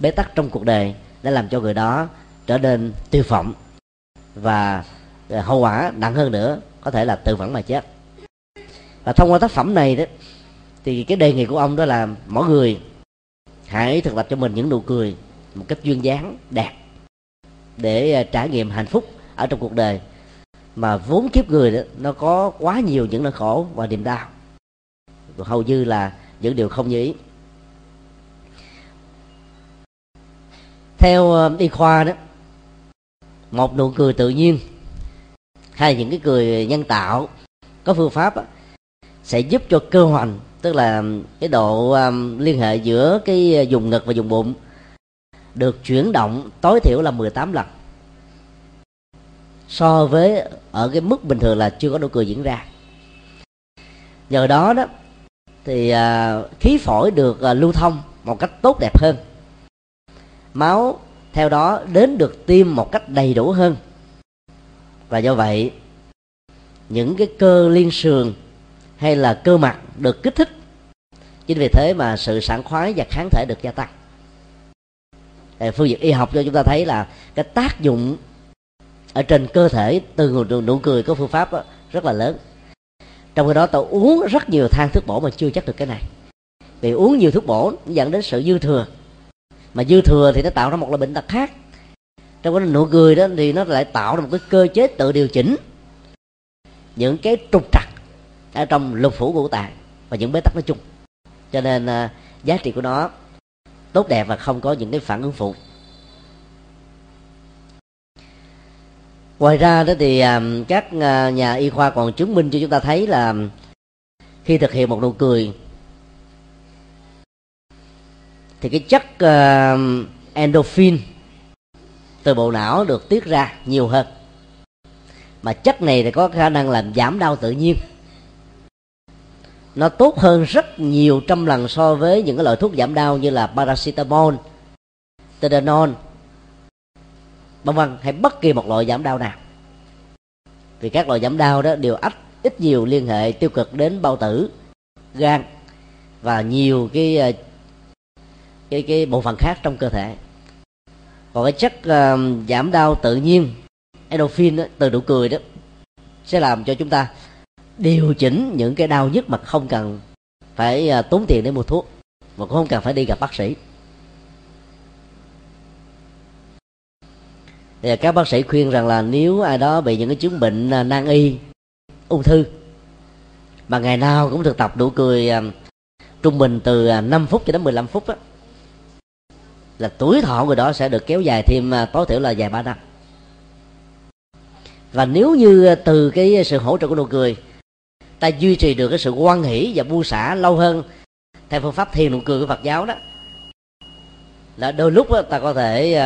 Bế tắc trong cuộc đời đã làm cho người đó trở nên tiêu vọng và ờ, hậu quả nặng hơn nữa, có thể là tự vẫn mà chết. Và thông qua tác phẩm này đó, thì cái đề nghị của ông đó là mỗi người hãy thực tập cho mình những nụ cười một cách duyên dáng, đẹp để ờ, trải nghiệm hạnh phúc ở trong cuộc đời mà vốn kiếp người đó nó có quá nhiều những nỗi khổ và niềm đau. Hầu như là những điều không như ý. Theo ờ, y khoa đó một nụ cười tự nhiên hay những cái cười nhân tạo có phương pháp đó, sẽ giúp cho cơ hoành tức là cái độ um, liên hệ giữa cái ờ, vùng ngực và vùng bụng được chuyển động tối thiểu là 18 lần so với ở cái mức bình thường là chưa có nụ cười diễn ra. Nhờ đó đó thì à, khí phổi được à, lưu thông một cách tốt đẹp hơn. Máu theo đó đến được tim một cách đầy đủ hơn. Và do vậy những cái cơ liên sườn hay là cơ mặt được kích thích. Chính vì thế mà sự sảng khoái và kháng thể được gia tăng. Phương diện y học cho chúng ta thấy là cái tác dụng ở trên cơ thể từ nụ cười có phương pháp đó, rất là lớn. Trong khi đó tôi uống rất nhiều than thuốc bổ mà chưa chắc được cái này. Vì uống nhiều thuốc bổ dẫn đến sự dư thừa. Mà dư thừa thì nó tạo ra một loại bệnh tật khác. Trong cái nụ cười đó thì nó lại tạo ra một cái cơ chế tự điều chỉnh. Những cái trục trặc ở trong lục phủ ngũ tạng và những bế tắc nói chung. Cho nên à, giá trị của nó tốt đẹp và không có những cái phản ứng phụ. Ngoài ra đó thì à, các à, nhà y khoa còn chứng minh cho chúng ta thấy là khi thực hiện một nụ cười thì cái chất uh, endorphin từ bộ não được tiết ra nhiều hơn. Mà chất này thì có khả năng làm giảm đau tự nhiên. Nó tốt hơn rất nhiều trăm lần so với những cái loại thuốc giảm đau như là paracetamol Tedanol vân vân hay bất kỳ một loại giảm đau nào. Vì các loại giảm đau đó đều ách ít nhiều liên hệ tiêu cực đến bao tử gan và nhiều cái ờ, cái cái bộ phận khác trong cơ thể. Còn cái chất uh, giảm đau tự nhiên endorphin đó, từ nụ cười đó sẽ làm cho chúng ta điều chỉnh những cái đau nhất mà không cần phải uh, tốn tiền để mua thuốc mà cũng không cần phải đi gặp bác sĩ. Thì các bác sĩ khuyên rằng là nếu ai đó bị những cái chứng bệnh à, nan y ung thư mà ngày nào cũng thực tập nụ cười à, trung bình từ à, 5 phút cho đến 15 phút á là tuổi thọ người đó sẽ được kéo dài thêm tối thiểu là vài ba năm. Và nếu như từ cái sự hỗ trợ của nụ cười ta duy trì được cái sự quan hỷ và buông xả lâu hơn theo phương pháp thiền nụ cười của Phật giáo đó là đôi lúc đó, ta có thể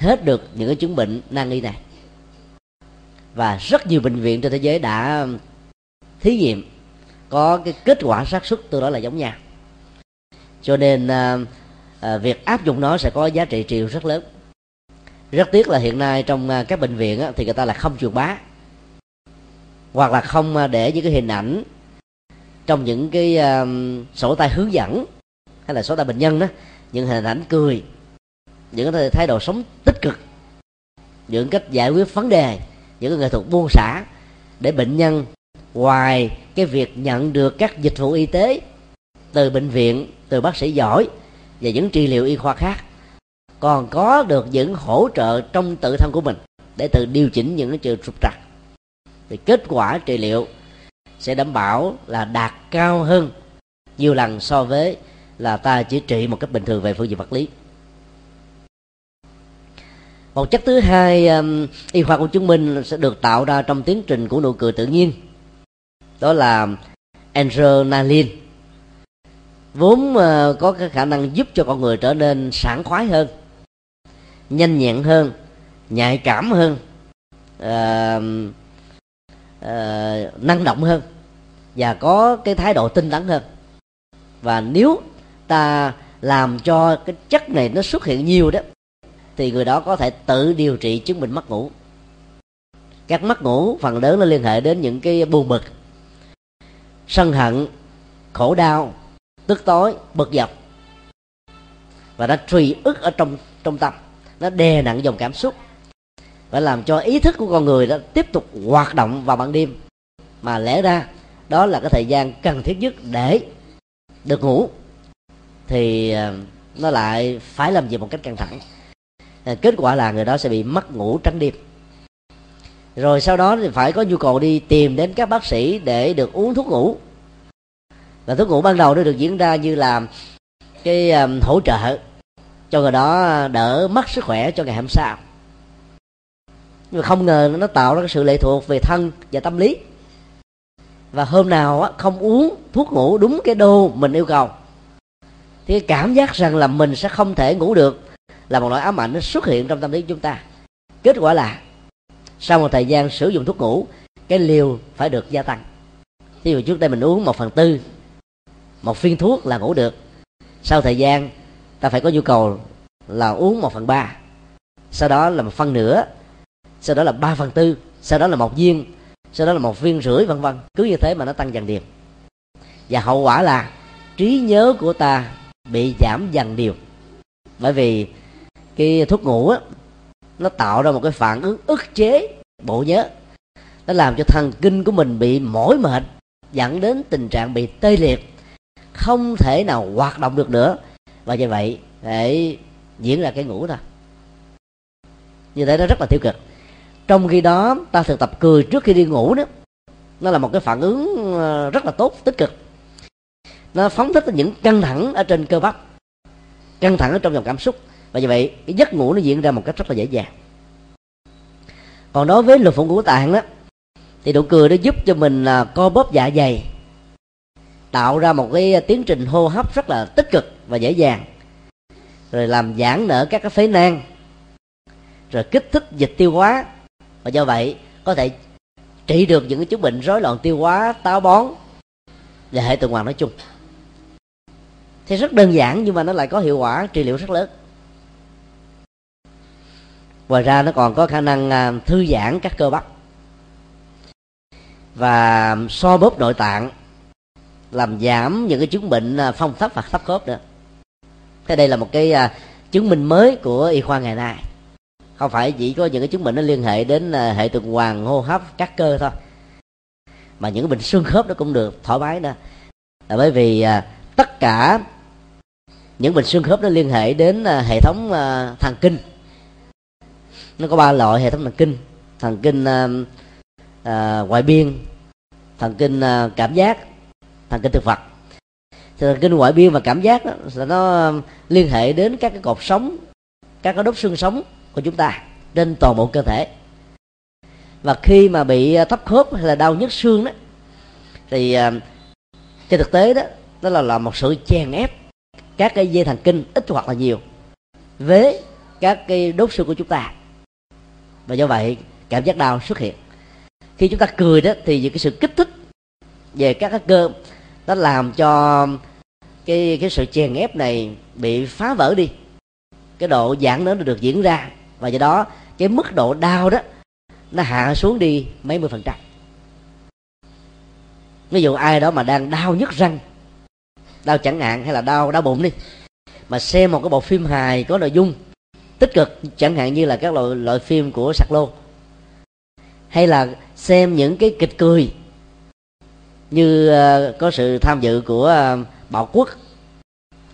hết được những cái chứng bệnh nan y này. Và rất nhiều bệnh viện trên thế giới đã um, thí nghiệm có cái kết quả xác suất tương đối là giống nhau. Cho nên um, à, việc áp dụng nó sẽ có giá trị trị rất lớn. Rất tiếc là hiện nay trong à, các bệnh viện á, thì người ta là không truyền bá hoặc là không à, để những cái hình ảnh trong những cái uh, sổ tay hướng dẫn hay là sổ tay bệnh nhân đó những hình ảnh cười những cái thái độ sống tích cực. Những cách giải quyết vấn đề. Những cái nghệ thuật buông xả. Để bệnh nhân ngoài cái việc nhận được các dịch vụ y tế từ bệnh viện, từ bác sĩ giỏi và những trị liệu y khoa khác, còn có được những hỗ trợ trong tự thân của mình để tự điều chỉnh những cái trường trục trặc. Thì kết quả trị liệu sẽ đảm bảo là đạt cao hơn nhiều lần so với là ta chỉ trị một cách bình thường về phương diện vật lý một chất thứ hai um, y khoa của chứng minh sẽ được tạo ra trong tiến trình của nụ cười tự nhiên. Đó là adrenaline. Vốn uh, có cái khả năng giúp cho con người trở nên sảng khoái hơn nhanh nhẹn hơn nhạy cảm hơn uh, uh, năng động hơn và có cái thái độ tinh tấn hơn. Và nếu ta làm cho cái chất này nó xuất hiện nhiều đó thì người đó có thể tự điều trị chứng bệnh mất ngủ. Các mất ngủ phần lớn nó liên hệ đến những cái buồn bực, sân hận, khổ đau, tức tối, bực dọc. Và nó truy ức ở trong trong tâm, nó đè nặng dòng cảm xúc, và làm cho ý thức của con người đó tiếp tục hoạt động vào ban đêm. Mà lẽ ra, đó là cái thời gian cần thiết nhất để được ngủ. Thì ờ, nó lại phải làm việc một cách căng thẳng. Ờ, kết quả là người đó sẽ bị mất ngủ trắng đêm. Rồi sau đó thì phải có nhu cầu đi tìm đến các bác sĩ để được uống thuốc ngủ. Và thuốc ngủ ban đầu nó được diễn ra như là cái um, hỗ trợ cho người đó đỡ mất sức khỏe cho ngày hôm sau. Nhưng mà không ngờ nó tạo ra cái sự lệ thuộc về thân và tâm lý. Và hôm nào á, không uống thuốc ngủ đúng cái đô mình yêu cầu thì cảm giác rằng là mình sẽ không thể ngủ được là một nỗi ám ảnh nó xuất hiện trong tâm lý chúng ta. Kết quả là, sau một thời gian sử dụng thuốc ngủ, cái liều phải được gia tăng. Ví dụ trước đây mình uống một phần tư, một viên thuốc là ngủ được. Sau thời gian, ta phải có nhu cầu là uống một phần ba, sau đó là một phân nửa, sau đó là ba phần tư, sau đó là một viên, sau đó là một viên rưỡi, vân vân. Cứ như thế mà nó tăng dần đều. Và hậu quả là trí nhớ của ta bị giảm dần đều. Bởi vì cái thuốc ngủ á, nó tạo ra một cái phản ứng ức chế bộ nhớ. Nó làm cho thần kinh của mình bị mỏi mệt, dẫn đến tình trạng bị tê liệt, không thể nào hoạt động được nữa. Và như vậy, để diễn ra cái ngủ thôi như thế nó rất là tiêu cực. Trong khi đó, ta thực tập cười trước khi đi ngủ đó, nó là một cái phản ứng ờ, rất là tốt, tích cực. Nó phóng thích những căng thẳng ở trên cơ bắp, căng thẳng ở trong dòng cảm xúc và như vậy, cái giấc ngủ nó diễn ra một cách rất là dễ dàng. Còn đối với lục phủ ngũ tạng đó thì nụ cười nó giúp cho mình là co bóp dạ dày, tạo ra một cái tiến trình hô hấp rất là tích cực và dễ dàng. Rồi làm giãn nở các cái phế nang, rồi kích thích dịch tiêu hóa. Và do vậy, có thể trị được những cái chứng bệnh rối loạn tiêu hóa, táo bón và hệ tuần hoàn nói chung. Thì rất đơn giản nhưng mà nó lại có hiệu quả, trị liệu rất lớn ngoài ra nó còn có khả năng à, thư giãn các cơ bắp. Và so bóp nội tạng, làm giảm những cái chứng bệnh à, phong thấp và thấp khớp nữa. Thế đây là một cái à, chứng minh mới của y khoa ngày nay. Không phải chỉ có những cái chứng bệnh nó liên hệ đến hệ tuần hoàn, hô hấp, các cơ thôi. Mà những cái bệnh xương khớp nó cũng được, thoải mái nữa. Là bởi vì tất cả những bệnh xương khớp nó liên hệ đến hệ thống thần kinh nó có ba loại hệ thống thần kinh. Thần kinh à, à, ngoại biên thần kinh à, cảm giác thần kinh thực vật. Thì thần kinh ngoại biên và cảm giác đó, nó liên hệ đến các cái cột sống các cái đốt xương sống của chúng ta trên toàn bộ cơ thể. Và khi mà bị thấp khớp hay là đau nhức xương đó thì à, trên thực tế đó đó là là một sự chèn ép các cái dây thần kinh ít hoặc là nhiều với các cái đốt xương của chúng ta và do vậy, cảm giác đau xuất hiện. Khi chúng ta cười đó, thì những cái sự kích thích về các cái cơ nó làm cho cái cái sự chèn ép này bị phá vỡ đi. Cái độ giãn nó được diễn ra. Và do đó, cái mức độ đau đó, nó hạ xuống đi mấy mươi phần trăm. Ví dụ ai đó mà đang đau nhức răng, đau chẳng hạn, hay là đau đau bụng đi, mà xem một cái bộ phim hài có nội dung tích cực chẳng hạn như là các loại loại phim của sạc lô. Hay là xem những cái kịch cười như uh, có sự tham dự của uh, bảo quốc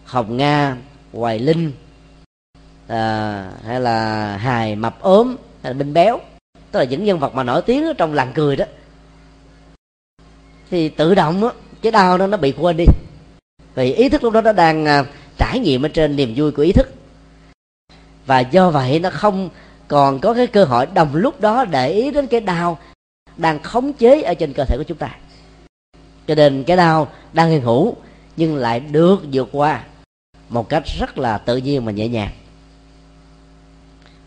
hồng nga hoài linh uh, hay là hài mập ốm hay là binh béo. Tức là những nhân vật mà nổi tiếng trong làng cười đó. Thì tự động á cái đau đó nó bị quên đi. Vì ý thức lúc đó nó đang uh, trải nghiệm ở trên niềm vui của ý thức và do vậy nó không còn có cái cơ hội đồng lúc đó để ý đến cái đau đang khống chế ở trên cơ thể của chúng ta. Cho nên cái đau đang hiện hữu nhưng lại được vượt qua một cách rất là tự nhiên và nhẹ nhàng.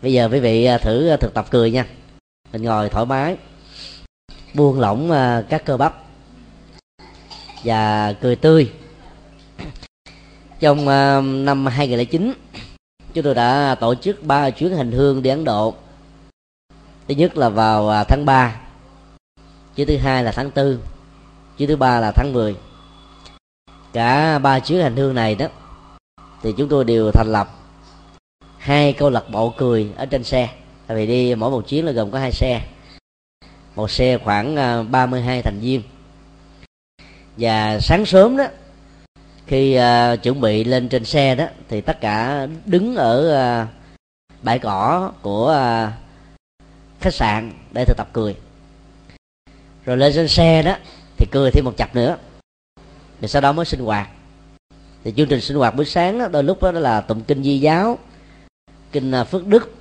Bây giờ quý vị à, thử à, thực tập cười nha. Mình ngồi thoải mái, buông lỏng à, các cơ bắp và cười tươi. Trong năm 2009 chúng tôi đã tổ chức ba chuyến hành hương đi Ấn Độ. Thứ nhất là vào à, tháng 3 chuyến thứ hai là tháng 4 chuyến thứ ba là tháng 10 cả ba chuyến hành hương này đó, thì chúng tôi đều thành lập hai câu lạc bộ cười ở trên xe. Tại vì đi mỗi một chuyến là gồm có hai xe. Một xe khoảng à, 32 thành viên. Và sáng sớm đó khi uh, chuẩn bị lên trên xe đó thì tất cả đứng ở uh, bãi cỏ của uh, khách sạn để thực tập cười. Rồi lên trên xe đó thì cười thêm một chập nữa. Rồi sau đó mới sinh hoạt. Thì chương trình sinh hoạt buổi sáng đó, đôi lúc đó là tụng kinh di giáo kinh phước đức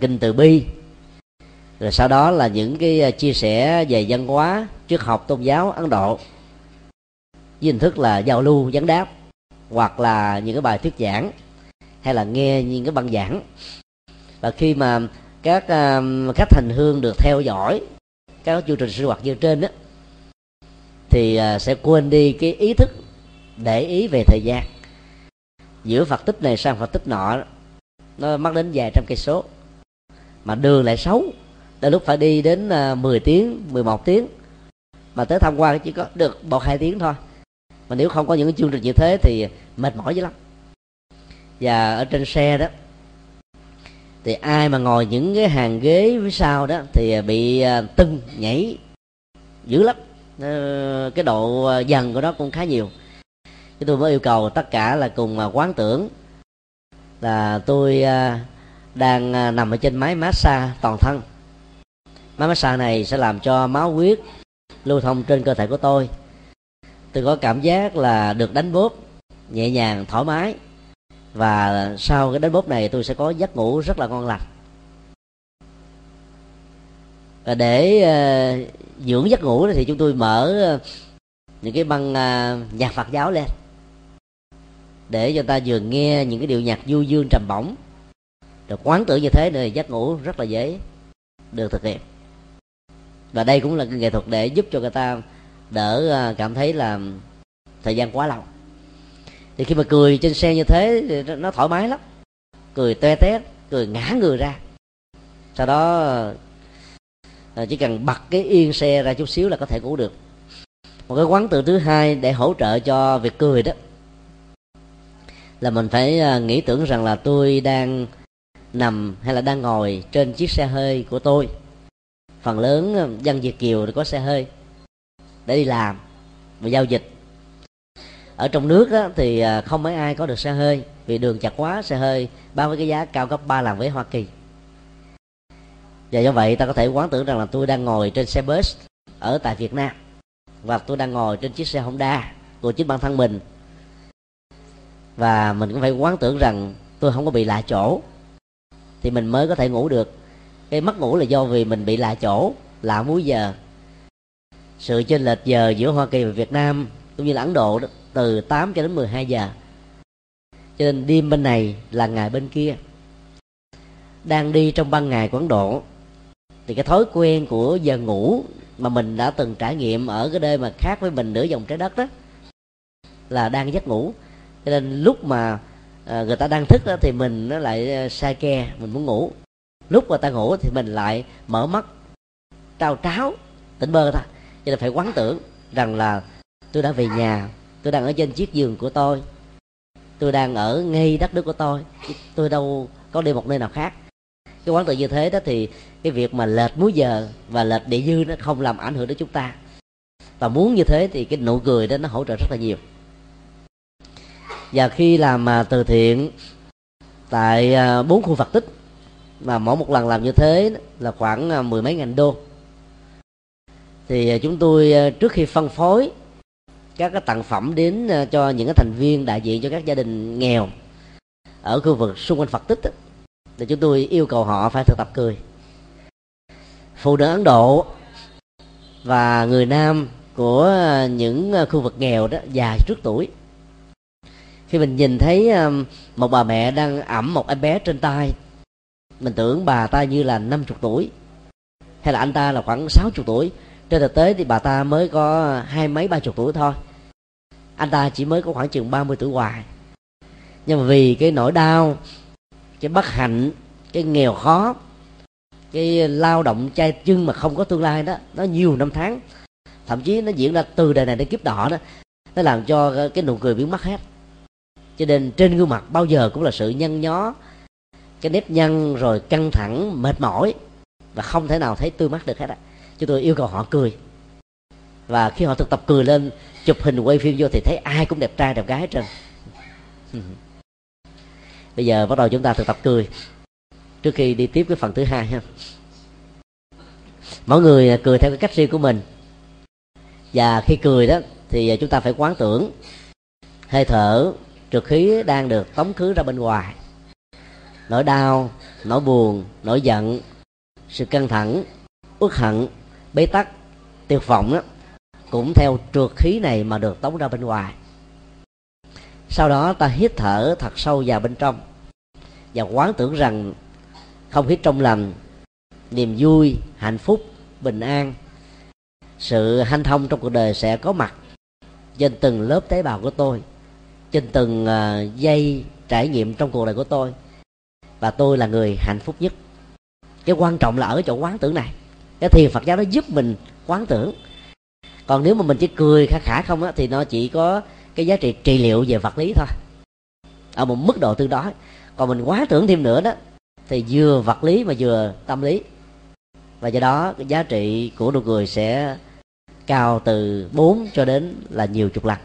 kinh từ bi. Rồi sau đó là những cái chia sẻ về văn hóa triết học tôn giáo ấn độ với hình thức là giao lưu vấn đáp, hoặc là những cái bài thuyết giảng, hay là nghe những cái băng giảng. Và khi mà các um, khách hành hương được theo dõi, các chương trình sinh hoạt như trên đó thì à, sẽ quên đi cái ý thức để ý về thời gian. Giữa phật tích này sang phật tích nọ, nó mất đến vài trăm cây số, mà đường lại xấu. Đôi lúc phải đi đến à, 10 tiếng 11 tiếng, mà tới tham quan chỉ có được một hai tiếng thôi mà nếu không có những cái chương trình như thế thì mệt mỏi dữ lắm. Và ở trên xe đó, thì ai mà ngồi những cái hàng ghế phía sau đó thì bị à, tưng, nhảy dữ lắm. Ờ, cái độ à, dần của nó cũng khá nhiều. Cái tôi mới yêu cầu tất cả là cùng à, quán tưởng là tôi đang nằm ở trên máy massage toàn thân. Máy massage này sẽ làm cho máu huyết lưu thông trên cơ thể của tôi tôi có cảm giác là được đánh bóp nhẹ nhàng thoải mái. Và sau cái đánh bóp này tôi sẽ có giấc ngủ rất là ngon lành. Và để uh, dưỡng giấc ngủ thì chúng tôi mở uh, những cái băng uh, nhạc Phật giáo lên. Để cho ta vừa nghe những cái điệu nhạc du dương trầm bổng. Rồi quán tưởng như thế thì giấc ngủ rất là dễ được thực hiện. Và đây cũng là cái nghệ thuật để giúp cho người ta đỡ ờ, cảm thấy là thời gian quá lâu. Thì khi mà cười trên xe như thế thì nó thoải mái lắm. Cười toe tét, cười ngã người ra. Sau đó ờ, ờ, chỉ cần bật cái yên xe ra chút xíu là có thể ngủ được. Một cái quán từ thứ hai để hỗ trợ cho việc cười đó là mình phải nghĩ tưởng rằng là tôi đang nằm hay là đang ngồi trên chiếc xe hơi của tôi. Phần lớn dân việt kiều thì có xe hơi để đi làm và giao dịch. Ở trong nước đó, thì à, không mấy ai có được xe hơi vì đường chặt quá xe hơi bao với cái giá cao gấp ba lần với hoa kỳ. Và do vậy ta có thể quán tưởng rằng là tôi đang ngồi trên xe bus ở tại việt nam và tôi đang ngồi trên chiếc xe honda của chính bản thân mình. Và mình cũng phải quán tưởng rằng tôi không có bị lạ chỗ thì mình mới có thể ngủ được. Cái mất ngủ là do vì mình bị lạ chỗ lạ múi giờ sự chênh lệch giờ giữa Hoa Kỳ và Việt Nam cũng như là Ấn Độ đó, từ 8 cho đến 12 giờ. Cho nên đêm bên này là ngày bên kia. Đang đi trong ban ngày của Ấn Độ thì cái thói quen của giờ ngủ mà mình đã từng trải nghiệm ở cái nơi mà khác với mình nửa vòng trái đất đó là đang giấc ngủ. Cho nên lúc mà à, người ta đang thức đó, thì mình nó lại ờ, sai ke mình muốn ngủ. Lúc mà ta ngủ thì mình lại mở mắt trao tráo tỉnh bơ thôi cho nên phải quán tưởng rằng là tôi đã về nhà, tôi đang ở trên chiếc giường của tôi. Tôi đang ở ngay đất nước của tôi. Tôi đâu có đi một nơi nào khác. Cái quán tự như thế đó thì cái việc mà lệch múi giờ và lệch địa dư nó không làm ảnh hưởng đến chúng ta. Và muốn như thế thì cái nụ cười đó nó hỗ trợ rất là nhiều. Và khi làm mà từ thiện tại à, bốn khu phật tích, mà mỗi một lần làm như thế là khoảng à, mười mấy ngàn đô thì à, chúng tôi à, trước khi phân phối, các cái tặng phẩm đến à, cho những cái thành viên đại diện cho các gia đình nghèo ở khu vực xung quanh phật tích thì chúng tôi yêu cầu họ phải thực tập cười. Phụ nữ ấn độ và người nam của những khu vực nghèo đó, già trước tuổi. Khi mình nhìn thấy một bà mẹ đang ẩm một em bé trên tay, mình tưởng bà ta như là 50 tuổi, hay là anh ta là khoảng 60 tuổi trên thực tế thì bà ta mới có hai mấy, ba chục tuổi thôi. Anh ta chỉ mới có khoảng chừng 30 tuổi hoài. Nhưng mà vì cái nỗi đau, cái bất hạnh, cái nghèo khó, cái lao động chay chân mà không có tương lai đó, nó nhiều năm tháng, thậm chí nó diễn ra từ đời này đến kiếp đỏ đó, nó làm cho cái nụ cười biến mất hết. Cho nên trên gương mặt bao giờ cũng là sự nhăn nhó, cái nếp nhăn rồi căng thẳng, mệt mỏi và không thể nào thấy tươi mắt được hết á chúng tôi yêu cầu họ cười. Và khi họ thực tập cười lên, chụp hình quay phim vô thì thấy ai cũng đẹp trai, đẹp gái hết trơn. Bây giờ bắt đầu chúng ta thực tập cười. Trước khi đi tiếp cái phần thứ hai ha. Mỗi người cười theo cái cách riêng của mình. Và khi cười đó thì chúng ta phải quán tưởng hơi thở, trượt khí đang được tống khứ ra bên ngoài. Nỗi đau, nỗi buồn, nỗi giận, sự căng thẳng, uất hận bế tắc tuyệt vọng đó, cũng theo trượt khí này mà được tống ra bên ngoài. Sau đó ta hít thở thật sâu vào bên trong và quán tưởng rằng không khí trong lành niềm vui hạnh phúc bình an sự hanh thông trong cuộc đời sẽ có mặt trên từng lớp tế bào của tôi trên từng uh, giây trải nghiệm trong cuộc đời của tôi. Và tôi là người hạnh phúc nhất. Cái quan trọng là ở chỗ quán tưởng này cái thiền phật giáo nó giúp mình quán tưởng. Còn nếu mà mình chỉ cười khả khả không á, thì nó chỉ có cái giá trị trị liệu về vật lý thôi. Ở một mức độ tương đối. Còn mình quá tưởng thêm nữa đó, thì vừa vật lý mà vừa tâm lý. Và do đó, cái giá trị của nụ cười sẽ cao từ 4 cho đến là nhiều chục lần.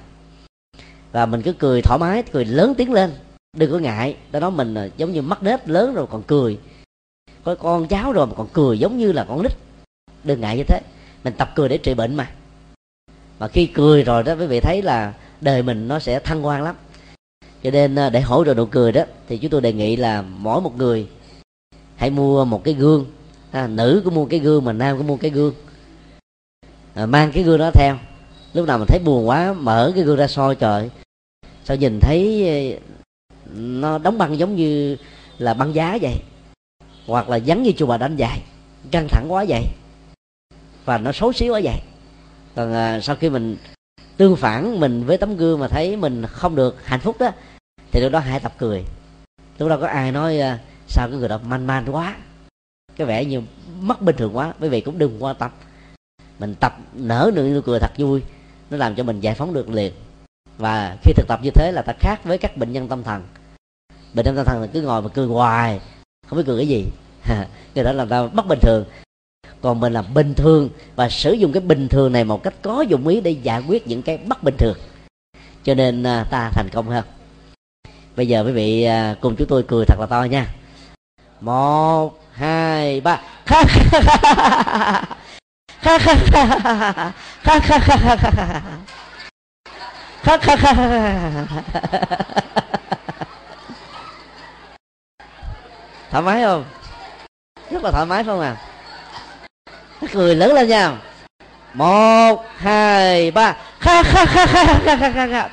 Và mình cứ cười thoải mái, cười lớn tiếng lên. Đừng có ngại. Đó đó mình giống như mắt nết lớn rồi còn cười. Có con cháu rồi mà còn cười giống như là con nít đừng ngại như thế. Mình tập cười để trị bệnh mà. Mà khi cười rồi đó quý vị thấy là đời mình nó sẽ thăng quan lắm. Cho nên à, để hỗ trợ nụ cười đó thì chúng tôi đề nghị là mỗi một người hãy mua một cái gương. À, nữ cũng mua cái gương mà nam cũng mua cái gương. À, mang cái gương đó theo. Lúc nào mình thấy buồn quá mở cái gương ra soi trời. Sao nhìn thấy à, nó đóng băng giống như là băng giá vậy? Hoặc là vắng như chùa bà đánh dài căng thẳng quá vậy? Và nó xấu xí quá vậy. Còn à, sau khi mình tương phản mình với tấm gương mà thấy mình không được hạnh phúc đó thì lúc đó hãy tập cười. Lúc đó có ai nói à, sao cái người đó man man quá cái vẻ như mất bình thường quá bởi vì cũng đừng quan tâm. Mình tập nở nụ cười thật vui nó làm cho mình giải phóng được liền. Và khi thực tập như thế là ta khác với các bệnh nhân tâm thần. Bệnh nhân tâm thần là cứ ngồi mà cười hoài không biết cười cái gì. Người đó làm ta bất bình thường còn mình là bình thường và sử dụng cái bình thường này một cách có dụng ý để giải quyết những cái bất bình thường. Cho nên à, ta thành công hơn. Bây giờ quý vị à, cùng chúng tôi cười thật là to nha. Một, hai, ba. Thoải mái không? Rất là thoải mái không à cười lớn lên nha một hai ba kha kha kha kha kha kha kha kha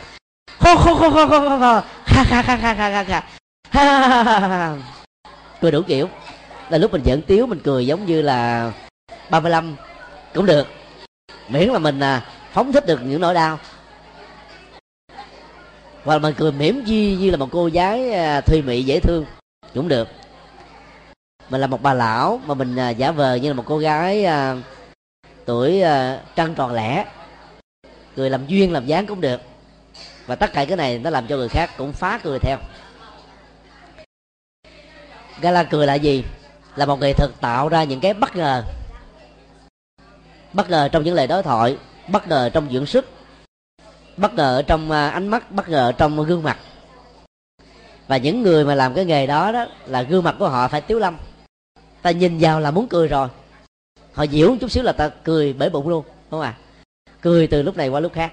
khô khô khô khô khô khô kha kha kha kha ha ha ha ha cười đủ kiểu là lúc mình giỡn tiếu mình cười giống như là 35 cũng được miễn là mình à, phóng thích được những nỗi đau hoặc là mình cười mỉm di như là một cô gái à, thuy mị dễ thương cũng được mình là một bà lão mà mình à, giả vờ như là một cô gái à, tuổi à, trăng tròn lẻ. Cười làm duyên làm dáng cũng được. Và tất cả cái này nó làm cho người khác cũng phá cười theo. Gala cười là gì? Là một nghệ thuật tạo ra những cái bất ngờ. Bất ngờ trong những lời đối thoại bất ngờ trong dưỡng sức bất ngờ trong à, ánh mắt bất ngờ trong gương mặt. Và những người mà làm cái nghề đó đó là gương mặt của họ phải tiếu lâm ta nhìn vào là muốn cười rồi. Họ diễu chút xíu là ta cười bể bụng luôn đúng không à? Cười từ lúc này qua lúc khác.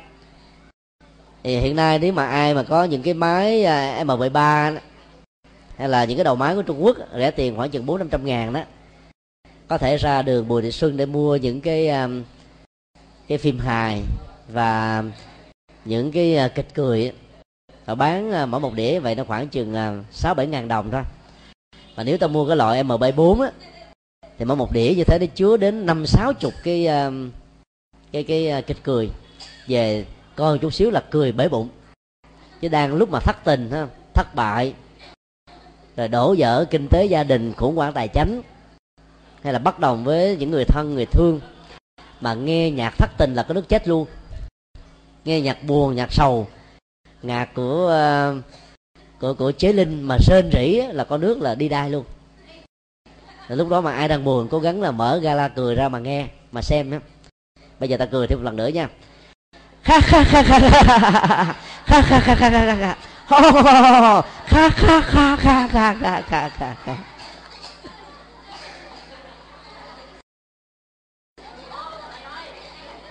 Thì hiện nay nếu mà ai mà có những cái máy à, m MV3 hay là những cái đầu máy của Trung Quốc rẻ tiền khoảng chừng bốn năm trăm ngàn đó, có thể ra đường Bùi Thị Xuân để mua những cái à, cái phim hài và những cái à, kịch cười họ bán mỗi một đĩa vậy nó khoảng chừng sáu bảy ngàn đồng thôi và nếu ta mua cái loại mb 4 á thì mỗi một đĩa như thế nó chứa đến năm sáu chục cái ờ, cái cái ờ, kịch cười. Về coi chút xíu là cười bể bụng. Chứ đang lúc mà thất tình ha thất bại rồi đổ vỡ kinh tế gia đình khủng hoảng tài chánh hay là bất đồng với những người thân người thương. Mà nghe nhạc thất tình là có nước chết luôn. Nghe nhạc buồn nhạc sầu nhạc của uh, của của chế linh mà sơn rỉ là có nước là đi đai luôn rồi lúc đó mà ai đang buồn cố gắng là mở gala cười ra mà nghe mà xem nhé bây giờ ta cười thêm một lần nữa nha kha kha kha kha kha kha kha kha kha kha kha kha kha kha kha ha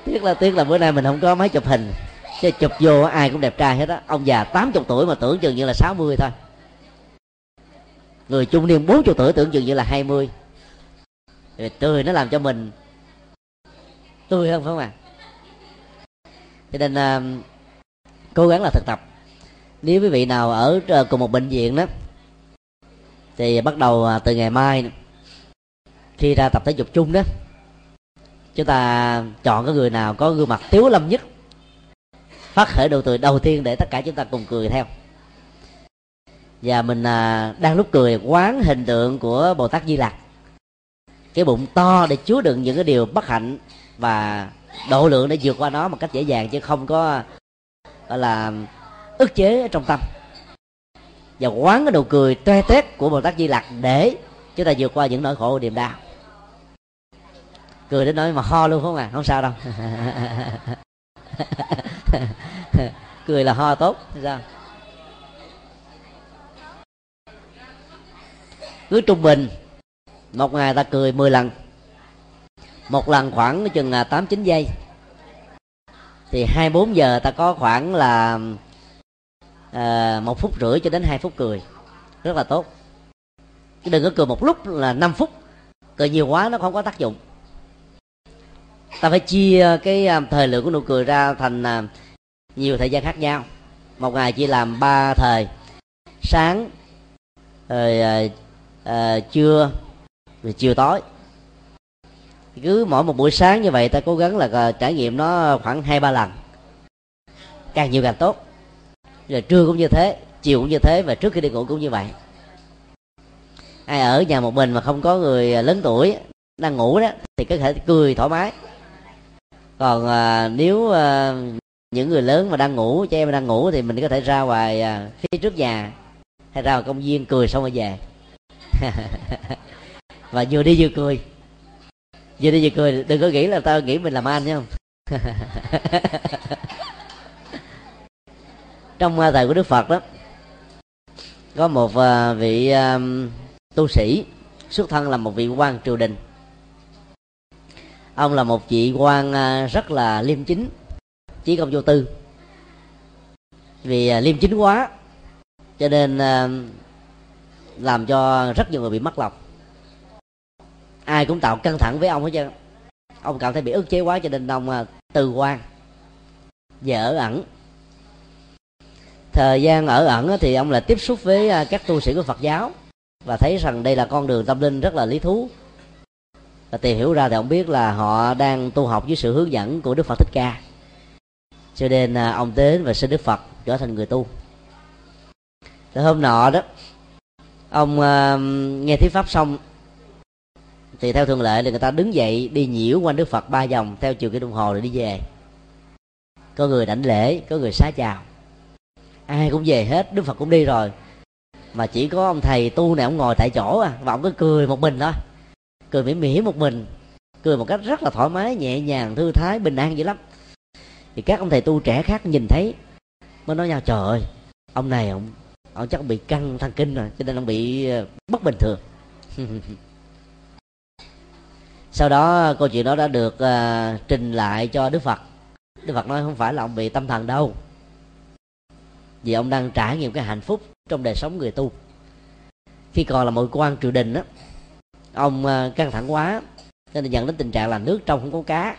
tiếc là tiếc là bữa nay mình không có máy chụp hình chứ chụp vô ai cũng đẹp trai hết á. Ông già 80 tuổi mà tưởng chừng như là 60 thôi. Người trung niên 40 tuổi tưởng chừng như là 20 rồi tươi nó làm cho mình tươi hơn phải không ạ? À? cho nên à, cố gắng là thực tập. Nếu quý vị nào ở ờ, cùng một bệnh viện đó thì bắt đầu ờ, từ ngày mai khi ra tập thể dục chung đó chúng ta chọn cái người nào có gương mặt tiếu lâm nhất phát khởi đầu từ đầu tiên để tất cả chúng ta cùng cười theo. Và mình à, đang lúc cười quán hình tượng của bồ tát di lặc. Cái bụng to để chứa đựng những cái điều bất hạnh và độ lượng để vượt qua nó một cách dễ dàng chứ không có gọi là ức chế trong tâm. Và quán cái nụ cười toe tét của bồ tát di lặc để chúng ta vượt qua những nỗi khổ niềm đau. Cười đến nỗi mà ho luôn không à? Không sao đâu. cười là ho tốt sao? Cứ trung bình một ngày ta cười 10 lần. Một lần khoảng chừng là tám chín giây. Thì hai bốn giờ ta có khoảng là à, một phút rưỡi cho đến hai phút cười. Rất là tốt. Chứ đừng có cười một lúc là 5 phút. Cười nhiều quá nó không có tác dụng ta phải chia ờ, cái ờ, thời lượng của nụ cười ra thành ờ, nhiều thời gian khác nhau. Một ngày chỉ làm ba thời. Sáng rồi à, à, trưa rồi chiều tối. Cứ mỗi một buổi sáng như vậy ta cố gắng là trải nghiệm nó khoảng hai ba lần. Càng nhiều càng tốt. Rồi trưa cũng như thế chiều cũng như thế và trước khi đi ngủ cũng như vậy. Ai ở nhà một mình mà không có người lớn tuổi đang ngủ đó thì có thể cười thoải mái còn à, nếu à, những người lớn mà đang ngủ cho em đang ngủ thì mình có thể ra ngoài à, phía trước nhà hay ra ngoài công viên cười xong rồi về. Và vừa đi vừa cười. Vừa đi vừa cười đừng có nghĩ là tao nghĩ mình làm anh nhá không? Trong uh, thời của đức phật đó có một uh, vị uh, tu sĩ xuất thân là một vị quan triều đình ông là một vị quan à, rất là liêm chính, chí công vô tư. Vì à, liêm chính quá, cho nên à, làm cho rất nhiều người bị mất lòng ai cũng tạo căng thẳng với ông hết trơn. Ông cảm thấy bị ức chế quá, cho nên ông từ quan, về ở ẩn. Thời gian ở ẩn thì ông là tiếp xúc với các tu sĩ của phật giáo và thấy rằng đây là con đường tâm linh rất là lý thú và tìm hiểu ra thì ông biết là họ đang tu học với sự hướng dẫn của đức phật thích ca. Cho nên à, ông đến và xin đức phật trở thành người tu. Thì hôm nọ đó ông uh, nghe thuyết pháp xong thì theo thường lệ thì người ta đứng dậy đi nhiễu quanh đức phật ba vòng theo chiều cái đồng hồ rồi đi về. Có người đảnh lễ có người xá chào. Ai cũng về hết đức phật cũng đi rồi. Mà chỉ có ông thầy tu này ông ngồi tại chỗ à và ông cứ cười một mình thôi cười mỉm mỉm một mình. Cười một cách rất là thoải mái nhẹ nhàng thư thái bình an dữ lắm. Thì các ông thầy tu trẻ khác nhìn thấy mới nói nhau trời ơi ông này ông ông chắc bị căng thần kinh rồi cho nên ông bị ờ, bất bình thường. Sau đó câu chuyện đó đã được uh, trình lại cho đức phật. Đức phật nói không phải là ông bị tâm thần đâu vì ông đang trải nghiệm cái hạnh phúc trong đời sống người tu. Khi còn là một quan triều đình á ông ờ, căng thẳng quá. Nên là dẫn đến tình trạng là nước trong không có cá.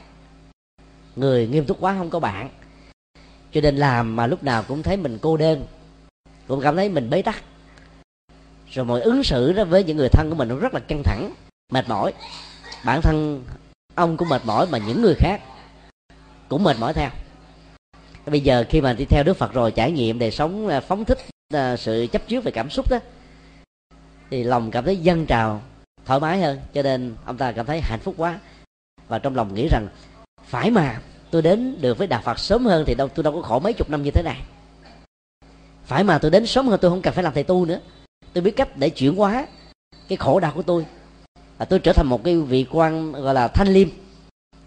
Người nghiêm túc quá không có bạn. Cho nên làm mà lúc nào cũng thấy mình cô đơn. Cũng cảm thấy mình bế tắc. Rồi mọi ứng xử đó với những người thân của mình nó rất là căng thẳng, mệt mỏi. Bản thân ông cũng mệt mỏi mà những người khác cũng mệt mỏi theo. Bây giờ khi mà đi theo đức phật rồi, trải nghiệm đời sống ờ, phóng thích ờ, sự chấp trước về cảm xúc đó, thì lòng cảm thấy dâng trào thoải mái hơn, cho nên ông ta cảm thấy hạnh phúc quá. Và trong lòng nghĩ rằng, phải mà, tôi đến được với đạo phật sớm hơn thì đâu, tôi đâu có khổ mấy chục năm như thế này. Phải mà tôi đến sớm hơn, tôi không cần phải làm thầy tu nữa. Tôi biết cách để chuyển hóa cái khổ đau của tôi. Và tôi trở thành một cái vị quan, gọi là, thanh liêm,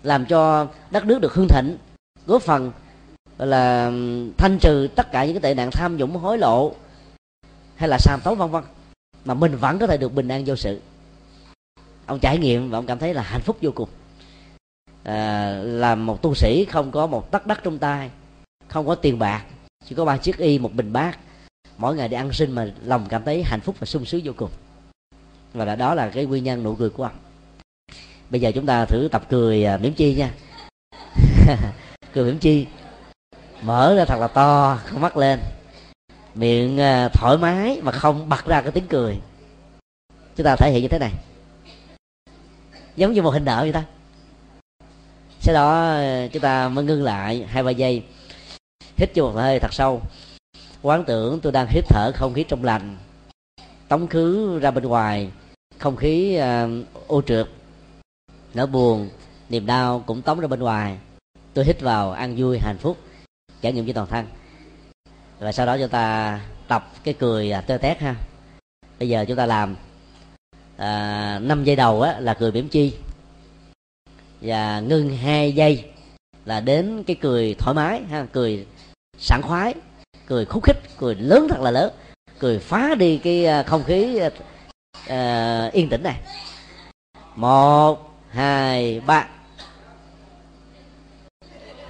làm cho đất nước được hương thịnh, góp phần, gọi là, thanh trừ tất cả những cái tệ nạn tham nhũng, hối lộ, hay là sàm tấu, vân vân. Mà mình vẫn có thể được bình an vô sự ông trải nghiệm và ông cảm thấy là hạnh phúc vô cùng. À, làm một tu sĩ không có một tấc đất trong tay không có tiền bạc chỉ có ba chiếc y một bình bát. Mỗi ngày đi ăn sinh mà lòng cảm thấy hạnh phúc và sung sướng vô cùng. Và là đó là cái nguyên nhân nụ cười của ông. Bây giờ chúng ta thử tập cười à, mỉm chi nha. Cười mỉm chi. Mở ra thật là to không mắt lên. Miệng à, thoải mái mà không bật ra cái tiếng cười. Chúng ta thể hiện như thế này giống như một hình nợ vậy ta. Sau đó ờ, chúng ta mới ngưng lại hai ba giây. Hít vô một hơi thật sâu. Quán tưởng tôi đang hít thở không khí trong lành. Tống khứ ra bên ngoài. Không khí uh, ô trượt. Nỗi buồn niềm đau cũng tống ra bên ngoài. Tôi hít vào ăn vui hạnh phúc. Trải nghiệm với toàn thân. Và sau đó chúng ta tập cái cười à, tơ tét ha. Bây giờ chúng ta làm à, 5 giây đầu á, là cười mỉm chi. Và ngưng hai giây là đến cái cười thoải mái ha cười sảng khoái cười khúc khích cười lớn thật là lớn cười phá đi cái à, không khí uh, yên tĩnh này. Một hai ba.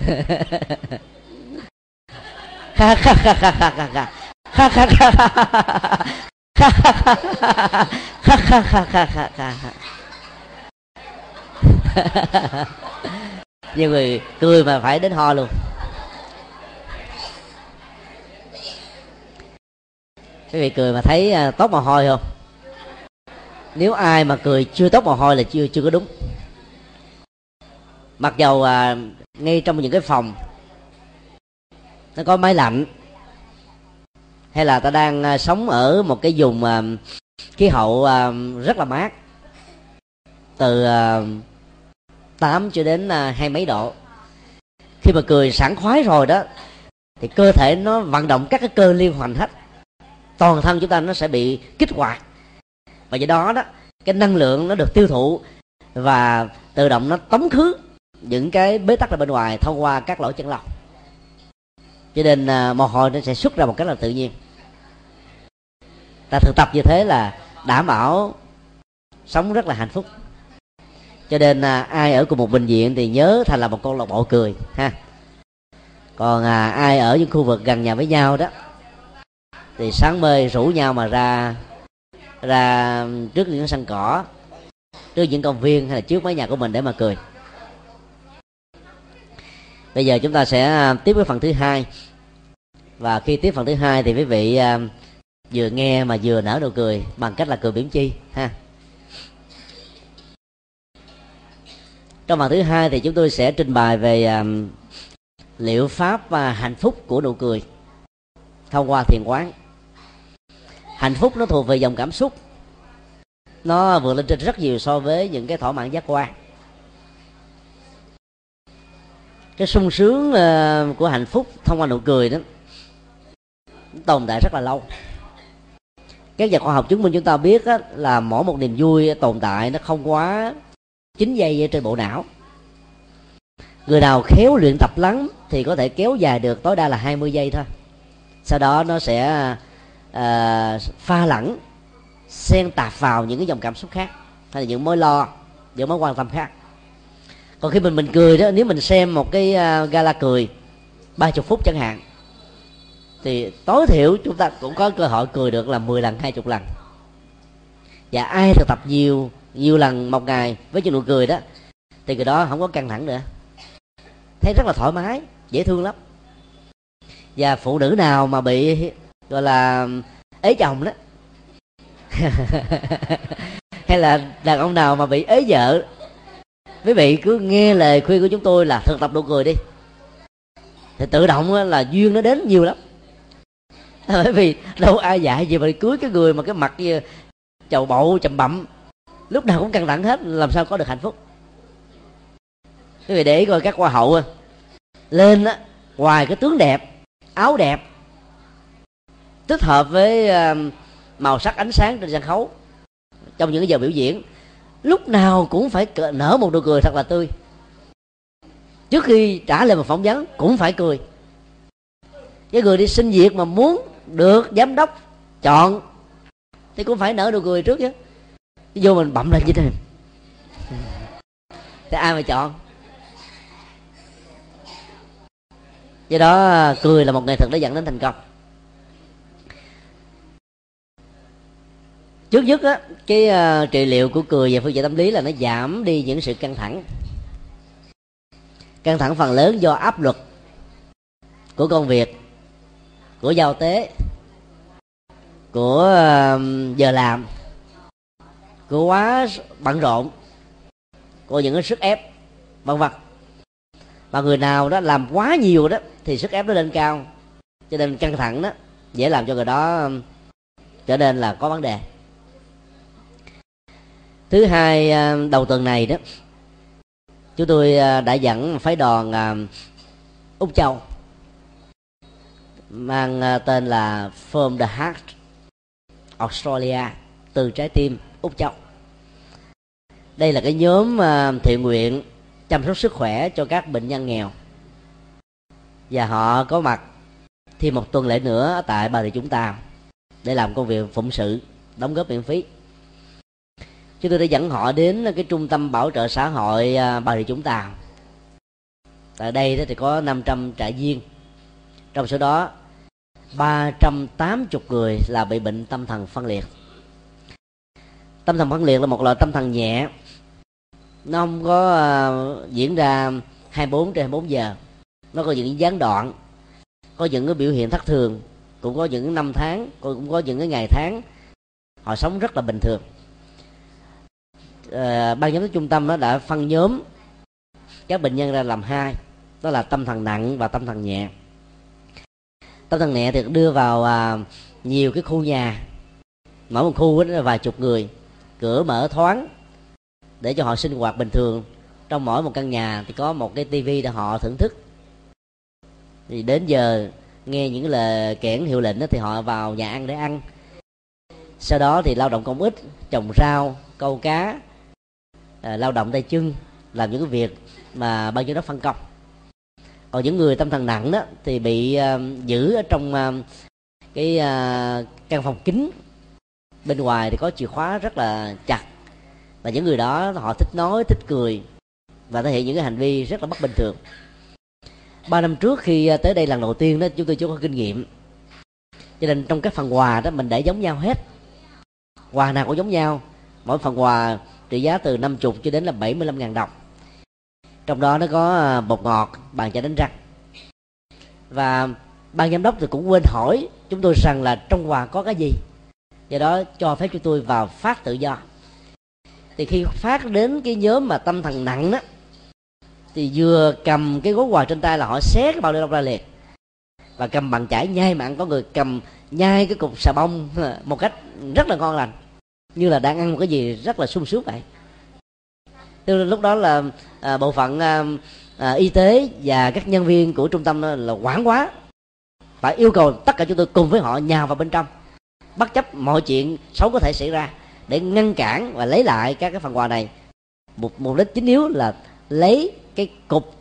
Ha ha ha ha. Ha ha ha ha ha ha. nhiều người cười mà phải đến ho luôn. Quý vị cười mà thấy tóc tốt mồ hôi không? Nếu ai mà cười chưa tốt mồ hôi là chưa chưa có đúng. Mặc dầu à, ngay trong những cái phòng nó có máy lạnh hay là ta đang à, sống ở một cái vùng à, khí hậu à, rất là mát. Từ 8 cho đến hai mấy độ. Khi mà cười sảng khoái rồi đó, thì cơ thể nó vận động các cái cơ liên hoàn hết. Toàn thân chúng ta nó sẽ bị kích hoạt. Và do đó đó, cái năng lượng nó được tiêu thụ và tự động nó tống khứ những cái bế tắc ở bên ngoài thông qua các lỗ chân lông. Cho nên mồ hôi nó sẽ xuất ra một cách là tự nhiên ta thực tập như thế là đảm bảo sống rất là hạnh phúc. Cho nên à, ai ở cùng một bệnh viện thì nhớ thành là một con lạc bộ cười ha. Còn à, ai ở những khu vực gần nhà với nhau đó thì sáng mê rủ nhau mà ra ra trước những sân cỏ trước những công viên hay là trước mái nhà của mình để mà cười. Bây giờ chúng ta sẽ à, tiếp với phần thứ hai. Và khi tiếp phần thứ hai thì quý vị à, vừa nghe mà vừa nở nụ cười bằng cách là cười biểm chi ha. Trong phần thứ hai thì chúng tôi sẽ trình bày về um, liệu pháp và hạnh phúc của nụ cười thông qua thiền quán. Hạnh phúc nó thuộc về dòng cảm xúc. Nó vượt lên trên rất nhiều so với những cái thỏa mãn giác quan. Cái sung sướng uh, của hạnh phúc thông qua nụ cười đó tồn tại rất là lâu các nhà khoa học chứng minh chúng ta biết á, là mỗi một niềm vui tồn tại nó không quá 9 giây trên bộ não. Người nào khéo luyện tập lắm thì có thể kéo dài được tối đa là 20 giây thôi. Sau đó nó sẽ uh, pha lẫn xen tạp vào những cái dòng cảm xúc khác hay là những mối lo những mối quan tâm khác. Còn khi mình mình cười đó nếu mình xem một cái uh, gala cười ba chục phút chẳng hạn thì tối thiểu chúng ta cũng có cơ hội cười được là 10 lần, hai chục lần. Và ai thực tập nhiều nhiều lần một ngày với những nụ cười đó, thì người đó không có căng thẳng nữa. Thấy rất là thoải mái, dễ thương lắm. Và phụ nữ nào mà bị, gọi là, ế chồng đó, hay là đàn ông nào mà bị ế vợ, quý vị cứ nghe lời khuyên của chúng tôi là thực tập nụ cười đi. Thì tự động là duyên nó đến nhiều lắm. bởi vì đâu ai dạy gì mà cưới cái người mà cái mặt như chầu bậu, chầm bậm lúc nào cũng căng thẳng hết, làm sao có được hạnh phúc. Quý vị để ý coi các hoa hậu lên á, ngoài cái tướng đẹp, áo đẹp, tích hợp với ờ, màu sắc ánh sáng trên sân khấu, trong những giờ biểu diễn, lúc nào cũng phải nở một nụ cười thật là tươi. Trước khi trả lời một phỏng vấn, cũng phải cười. Cái người đi xin việc mà muốn được giám đốc chọn. Thì cũng phải nở nụ cười trước chứ. Vô mình bậm lên như thế này. Thì ai mà chọn? Do đó à, cười là một nghệ thuật để dẫn đến thành công. Trước nhất á cái uh, trị liệu của cười về phương diện tâm lý là nó giảm đi những sự căng thẳng. Căng thẳng phần lớn do áp lực của công việc của giao tế, của giờ làm, của quá bận rộn, của những cái sức ép, vân vân. Và người nào đó làm quá nhiều đó, thì sức ép nó lên cao. Cho nên căng thẳng đó, dễ làm cho người đó trở nên là có vấn đề. Thứ hai đầu tuần này đó, chúng tôi ờ, đã dẫn phái đoàn úc châu mang à, tên là From the Heart, Australia, từ trái tim, úc châu. Đây là cái nhóm à, thiện nguyện chăm sóc sức khỏe cho các bệnh nhân nghèo. Và họ có mặt thêm một tuần lễ nữa tại bà rịa chúng ta để làm công việc phụng sự, đóng góp miễn phí. Chúng tôi đã dẫn họ đến cái trung tâm bảo trợ xã hội à, bà rịa chúng ta tại đây thì có 500 trại viên trong số đó 380 người là bị bệnh tâm thần phân liệt. Tâm thần phân liệt là một loại tâm thần nhẹ. Nó không có uh, diễn ra 24 trên 24 giờ. Nó có những gián đoạn có những cái biểu hiện thất thường cũng có những năm tháng cũng có những cái ngày tháng họ sống rất là bình thường. Uh, ban giám đốc trung tâm nó đã phân nhóm các bệnh nhân ra làm hai đó là tâm thần nặng và tâm thần nhẹ tâm thần nhẹ thì đưa vào à, nhiều cái khu nhà. Mỗi một khu là vài chục người. Cửa mở thoáng để cho họ sinh hoạt bình thường. Trong mỗi một căn nhà thì có một cái tivi để họ thưởng thức. Thì đến giờ nghe những lời kẽn hiệu lệnh đó, thì họ vào nhà ăn để ăn. Sau đó thì lao động công ích trồng rau câu cá à, lao động tay chân làm những cái việc mà bao nhiêu đó phân công còn những người tâm thần nặng đó thì bị uh, giữ ở trong uh, cái uh, căn phòng kính bên ngoài thì có chìa khóa rất là chặt. Và những người đó họ thích nói thích cười và thể hiện những cái hành vi rất là bất bình thường. Ba năm trước khi tới đây lần đầu tiên đó chúng tôi chưa có kinh nghiệm. Cho nên trong các phần quà đó mình để giống nhau hết. Quà nào cũng giống nhau. Mỗi phần quà trị giá từ 50 cho đến là 75 ngàn đồng trong đó nó có à, bột ngọt, bàn chải đánh răng. Và ban giám đốc thì cũng quên hỏi chúng tôi rằng là trong quà có cái gì? Do đó cho phép chúng tôi vào phát tự do. Thì khi phát đến cái nhóm mà tâm thần nặng đó thì vừa cầm cái gói quà trên tay là họ xé cái bao ni lông ra liền. Và cầm bằng chải nhai mà ăn, có người cầm nhai cái cục xà bông à, một cách rất là ngon lành. Như là đang ăn một cái gì rất là sung sướng vậy. Tức lúc đó là à, bộ phận à, à, y tế và các nhân viên của trung tâm là quản quá phải yêu cầu tất cả chúng tôi cùng với họ nhào vào bên trong bất chấp mọi chuyện xấu có thể xảy ra để ngăn cản và lấy lại các cái phần quà này. Một mục đích chính yếu là lấy cái cục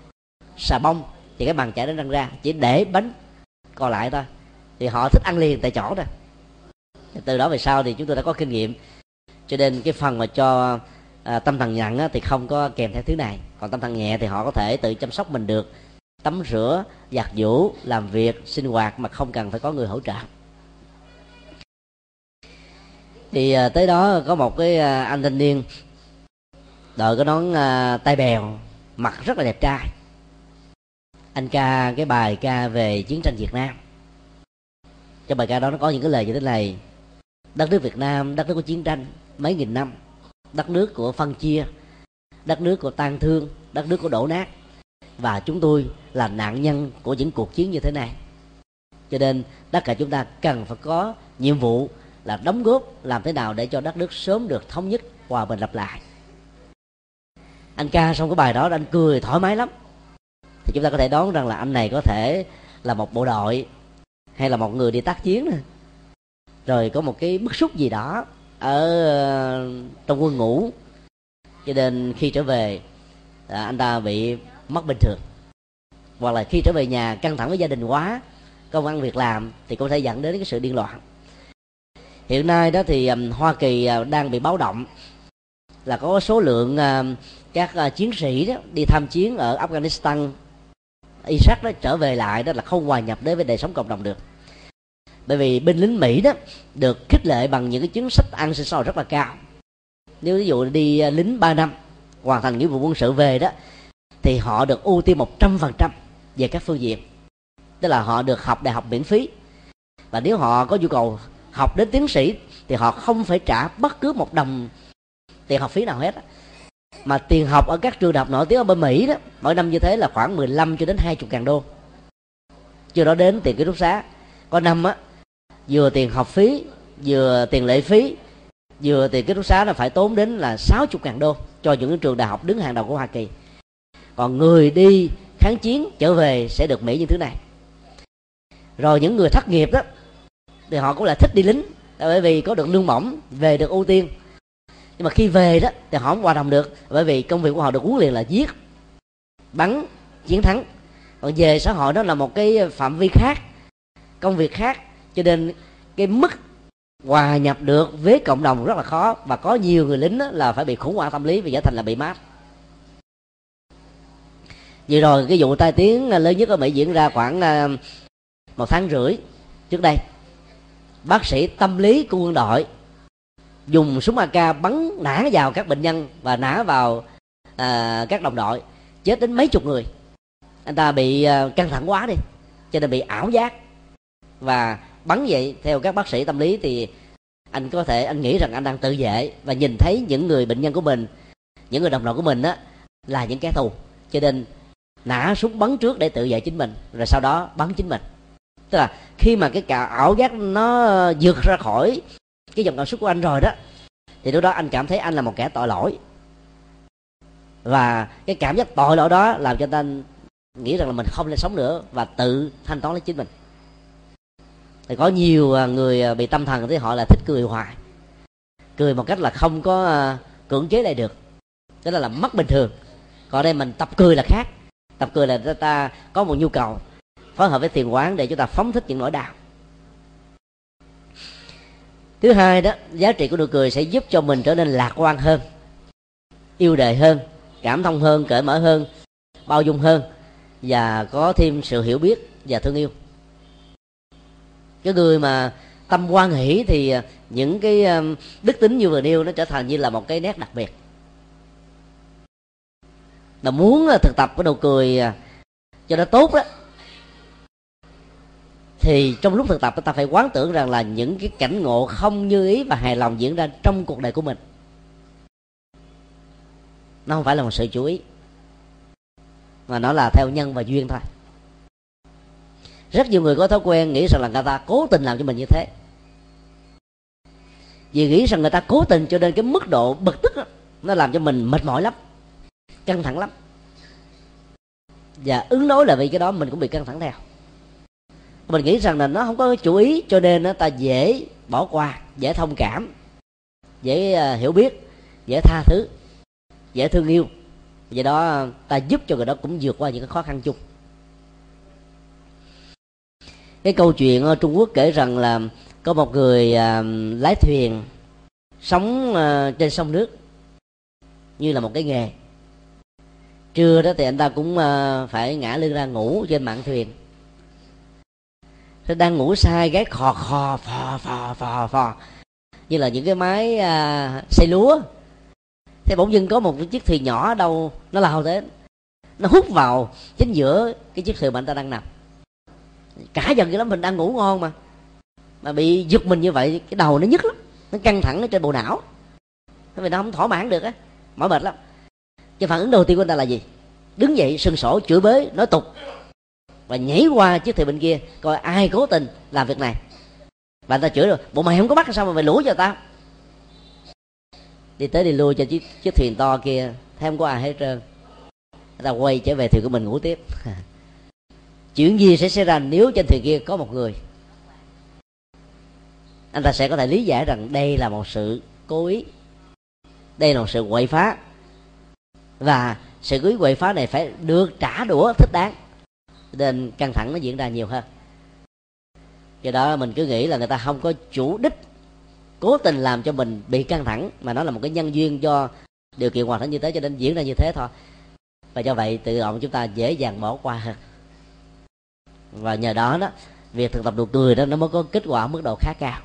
xà bông thì cái bàn chải đánh răng ra chỉ để bánh còn lại thôi. Thì họ thích ăn liền tại chỗ thôi từ đó về sau thì chúng tôi đã có kinh nghiệm. Cho nên cái phần mà cho à, tâm thần nặng á, thì không có kèm theo thứ này. Còn tâm thần nhẹ thì họ có thể tự chăm sóc mình được. Tắm rửa giặt giũ làm việc sinh hoạt mà không cần phải có người hỗ trợ. Thì à, tới đó có một cái à, anh thanh niên đội cái nón à, tay bèo mặt rất là đẹp trai. Anh ca cái bài ca về chiến tranh việt nam. Trong bài ca đó nó có những cái lời như thế này. Đất nước việt nam đất nước có chiến tranh mấy nghìn năm đất nước của phân chia, đất nước của tan thương, đất nước của đổ nát. Và chúng tôi là nạn nhân của những cuộc chiến như thế này. Cho nên tất cả chúng ta cần phải có nhiệm vụ là đóng góp làm thế nào để cho đất nước sớm được thống nhất, hòa bình lập lại. Anh ca xong cái bài đó, anh cười thoải mái lắm. Thì chúng ta có thể đoán rằng là anh này có thể là một bộ đội hay là một người đi tác chiến nè. Rồi có một cái bức xúc gì đó ở ờ, trong quân ngũ. Cho nên khi trở về à, anh ta bị mất bình thường. Hoặc là khi trở về nhà căng thẳng với gia đình quá công ăn việc làm thì có thể dẫn đến cái sự điên loạn. Hiện nay đó thì um, hoa kỳ uh, đang bị báo động là có số lượng uh, các uh, chiến sĩ đó đi tham chiến ở afghanistan iraq đó trở về lại đó là không hòa nhập đến với đời sống cộng đồng được bởi vì binh lính mỹ đó được khích lệ bằng những cái chính sách an sinh xã hội rất là cao. Nếu ví dụ đi à, lính 3 năm hoàn thành nghĩa vụ quân sự về đó, thì họ được ưu tiên một trăm phần trăm về các phương diện. Tức là họ được học đại học miễn phí. Và nếu họ có nhu cầu học đến tiến sĩ, thì họ không phải trả bất cứ một đồng tiền học phí nào hết mà tiền học ở các trường đại học nổi tiếng ở bên Mỹ đó, mỗi năm như thế là khoảng 15 cho đến 20 ngàn đô. Chưa đó đến tiền ký túc xá. Có năm á vừa tiền học phí, vừa tiền lệ phí, vừa tiền ký túc xá là phải tốn đến là 60 ngàn đô cho những trường đại học đứng hàng đầu của Hoa Kỳ. Còn người đi kháng chiến trở về sẽ được Mỹ như thứ này. Rồi những người thất nghiệp đó, thì họ cũng là thích đi lính bởi vì có được lương mỏng về được ưu tiên. Nhưng mà khi về đó, thì họ không hòa đồng được, bởi vì công việc của họ được huấn luyện là giết, bắn, chiến thắng. Còn về xã hội đó là một cái phạm vi khác, công việc khác cho nên cái mức hòa nhập được với cộng đồng rất là khó và có nhiều người lính là phải bị khủng hoảng tâm lý vì trở thành là bị mát. Vậy rồi cái vụ tai tiếng à, lớn nhất ở mỹ diễn ra khoảng à, một tháng rưỡi trước đây. Bác sĩ tâm lý của quân đội dùng súng AK bắn nã vào các bệnh nhân và nã vào à, các đồng đội chết đến mấy chục người. Anh ta bị à, căng thẳng quá đi cho nên bị ảo giác và bắn vậy, theo các bác sĩ tâm lý thì anh có thể, anh nghĩ rằng anh đang tự vệ. Và nhìn thấy những người bệnh nhân của mình, những người đồng đội của mình á, là những kẻ thù. Cho nên nã súng bắn trước để tự vệ chính mình, rồi sau đó bắn chính mình. Tức là khi mà cái cả ảo giác nó vượt ra khỏi cái dòng cảm xúc của anh rồi đó, thì lúc đó anh cảm thấy anh là một kẻ tội lỗi. Và cái cảm giác tội lỗi đó làm cho anh nghĩ rằng là mình không nên sống nữa và tự thanh toán lấy chính mình thì có nhiều à, người à, bị tâm thần thì họ là thích cười hoài. Cười một cách là không có à, cưỡng chế lại được. Tức là làm mất bình thường. Còn đây mình tập cười là khác. Tập cười là ta, ta có một nhu cầu phối hợp với thiền quán để chúng ta phóng thích những nỗi đau. Thứ hai đó giá trị của nụ cười sẽ giúp cho mình trở nên lạc quan hơn yêu đời hơn cảm thông hơn cởi mở hơn bao dung hơn và có thêm sự hiểu biết và thương yêu cái người mà tâm quan hỷ thì à, những cái à, đức tính như vừa nêu nó trở thành như là một cái nét đặc biệt. Là muốn à, thực tập cái nụ cười cho nó tốt đó, thì trong lúc thực tập ta phải quán tưởng rằng là những cái cảnh ngộ không như ý và hài lòng diễn ra trong cuộc đời của mình. Nó không phải là một sự chú ý, mà nó là theo nhân và duyên thôi rất nhiều người có thói quen nghĩ rằng là người ta cố tình làm cho mình như thế. Vì nghĩ rằng người ta cố tình cho nên cái mức độ bực tức đó, nó làm cho mình mệt mỏi lắm căng thẳng lắm. Và ứng đối là vì cái đó mình cũng bị căng thẳng theo. Mình nghĩ rằng là nó không có chủ ý cho nên nó ta dễ bỏ qua dễ thông cảm dễ à, hiểu biết dễ tha thứ dễ thương yêu. Do đó ta giúp cho người đó cũng vượt qua những cái khó khăn chung cái câu chuyện ở trung quốc kể rằng là có một người à, lái thuyền sống à, trên sông nước như là một cái nghề. Trưa đó thì anh ta cũng à, phải ngã lưng ra ngủ trên mạn thuyền. Thế đang ngủ sai gáy khò khò phò phò phò phò như là những cái máy à, xây lúa. Thế bỗng dưng có một cái chiếc thuyền nhỏ ở đâu nó lao đến nó hút vào chính giữa cái chiếc thuyền mà anh ta đang nằm cả dần cái lắm mình đang ngủ ngon mà. Mà bị giật mình như vậy, cái đầu nó nhức lắm. Nó căng thẳng ở trên bộ não. Vì nó không thỏa mãn được á. Mỏi mệt lắm. Cái phản ứng đầu tiên của anh ta là gì? Đứng dậy, sưng sổ, chửi bới, nói tục. Và nhảy qua chiếc thuyền bên kia, coi ai cố tình làm việc này. Và anh ta chửi rồi, bộ mày không có bắt sao mà mày lũa cho tao? Đi tới đi lui cho chiếc chiếc thuyền to kia, thấy không có ai hết trơn. Người ta quay trở về thuyền của mình ngủ tiếp. chuyện gì sẽ xảy ra nếu trên thuyền kia có một người? Anh ta sẽ có thể lý giải rằng đây là một sự cố ý. Đây là một sự quậy phá. Và sự cố ý quậy phá này phải được trả đũa thích đáng. Nên căng thẳng nó diễn ra nhiều hơn. Do đó mình cứ nghĩ là người ta không có chủ đích cố tình làm cho mình bị căng thẳng, mà nó là một cái nhân duyên do điều kiện hoàn cảnh như thế, cho nên diễn ra như thế thôi. Và do vậy tự động chúng ta dễ dàng bỏ qua hơn và nhờ đó đó, việc thực tập nụ cười đó, nó mới có kết quả mức độ khá cao.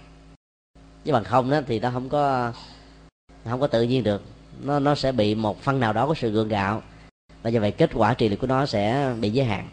Chứ bằng không đó, thì nó không có không có tự nhiên được. Nó nó sẽ bị một phần nào đó có sự gượng gạo. Và do vậy kết quả trị liệu của nó sẽ bị giới hạn.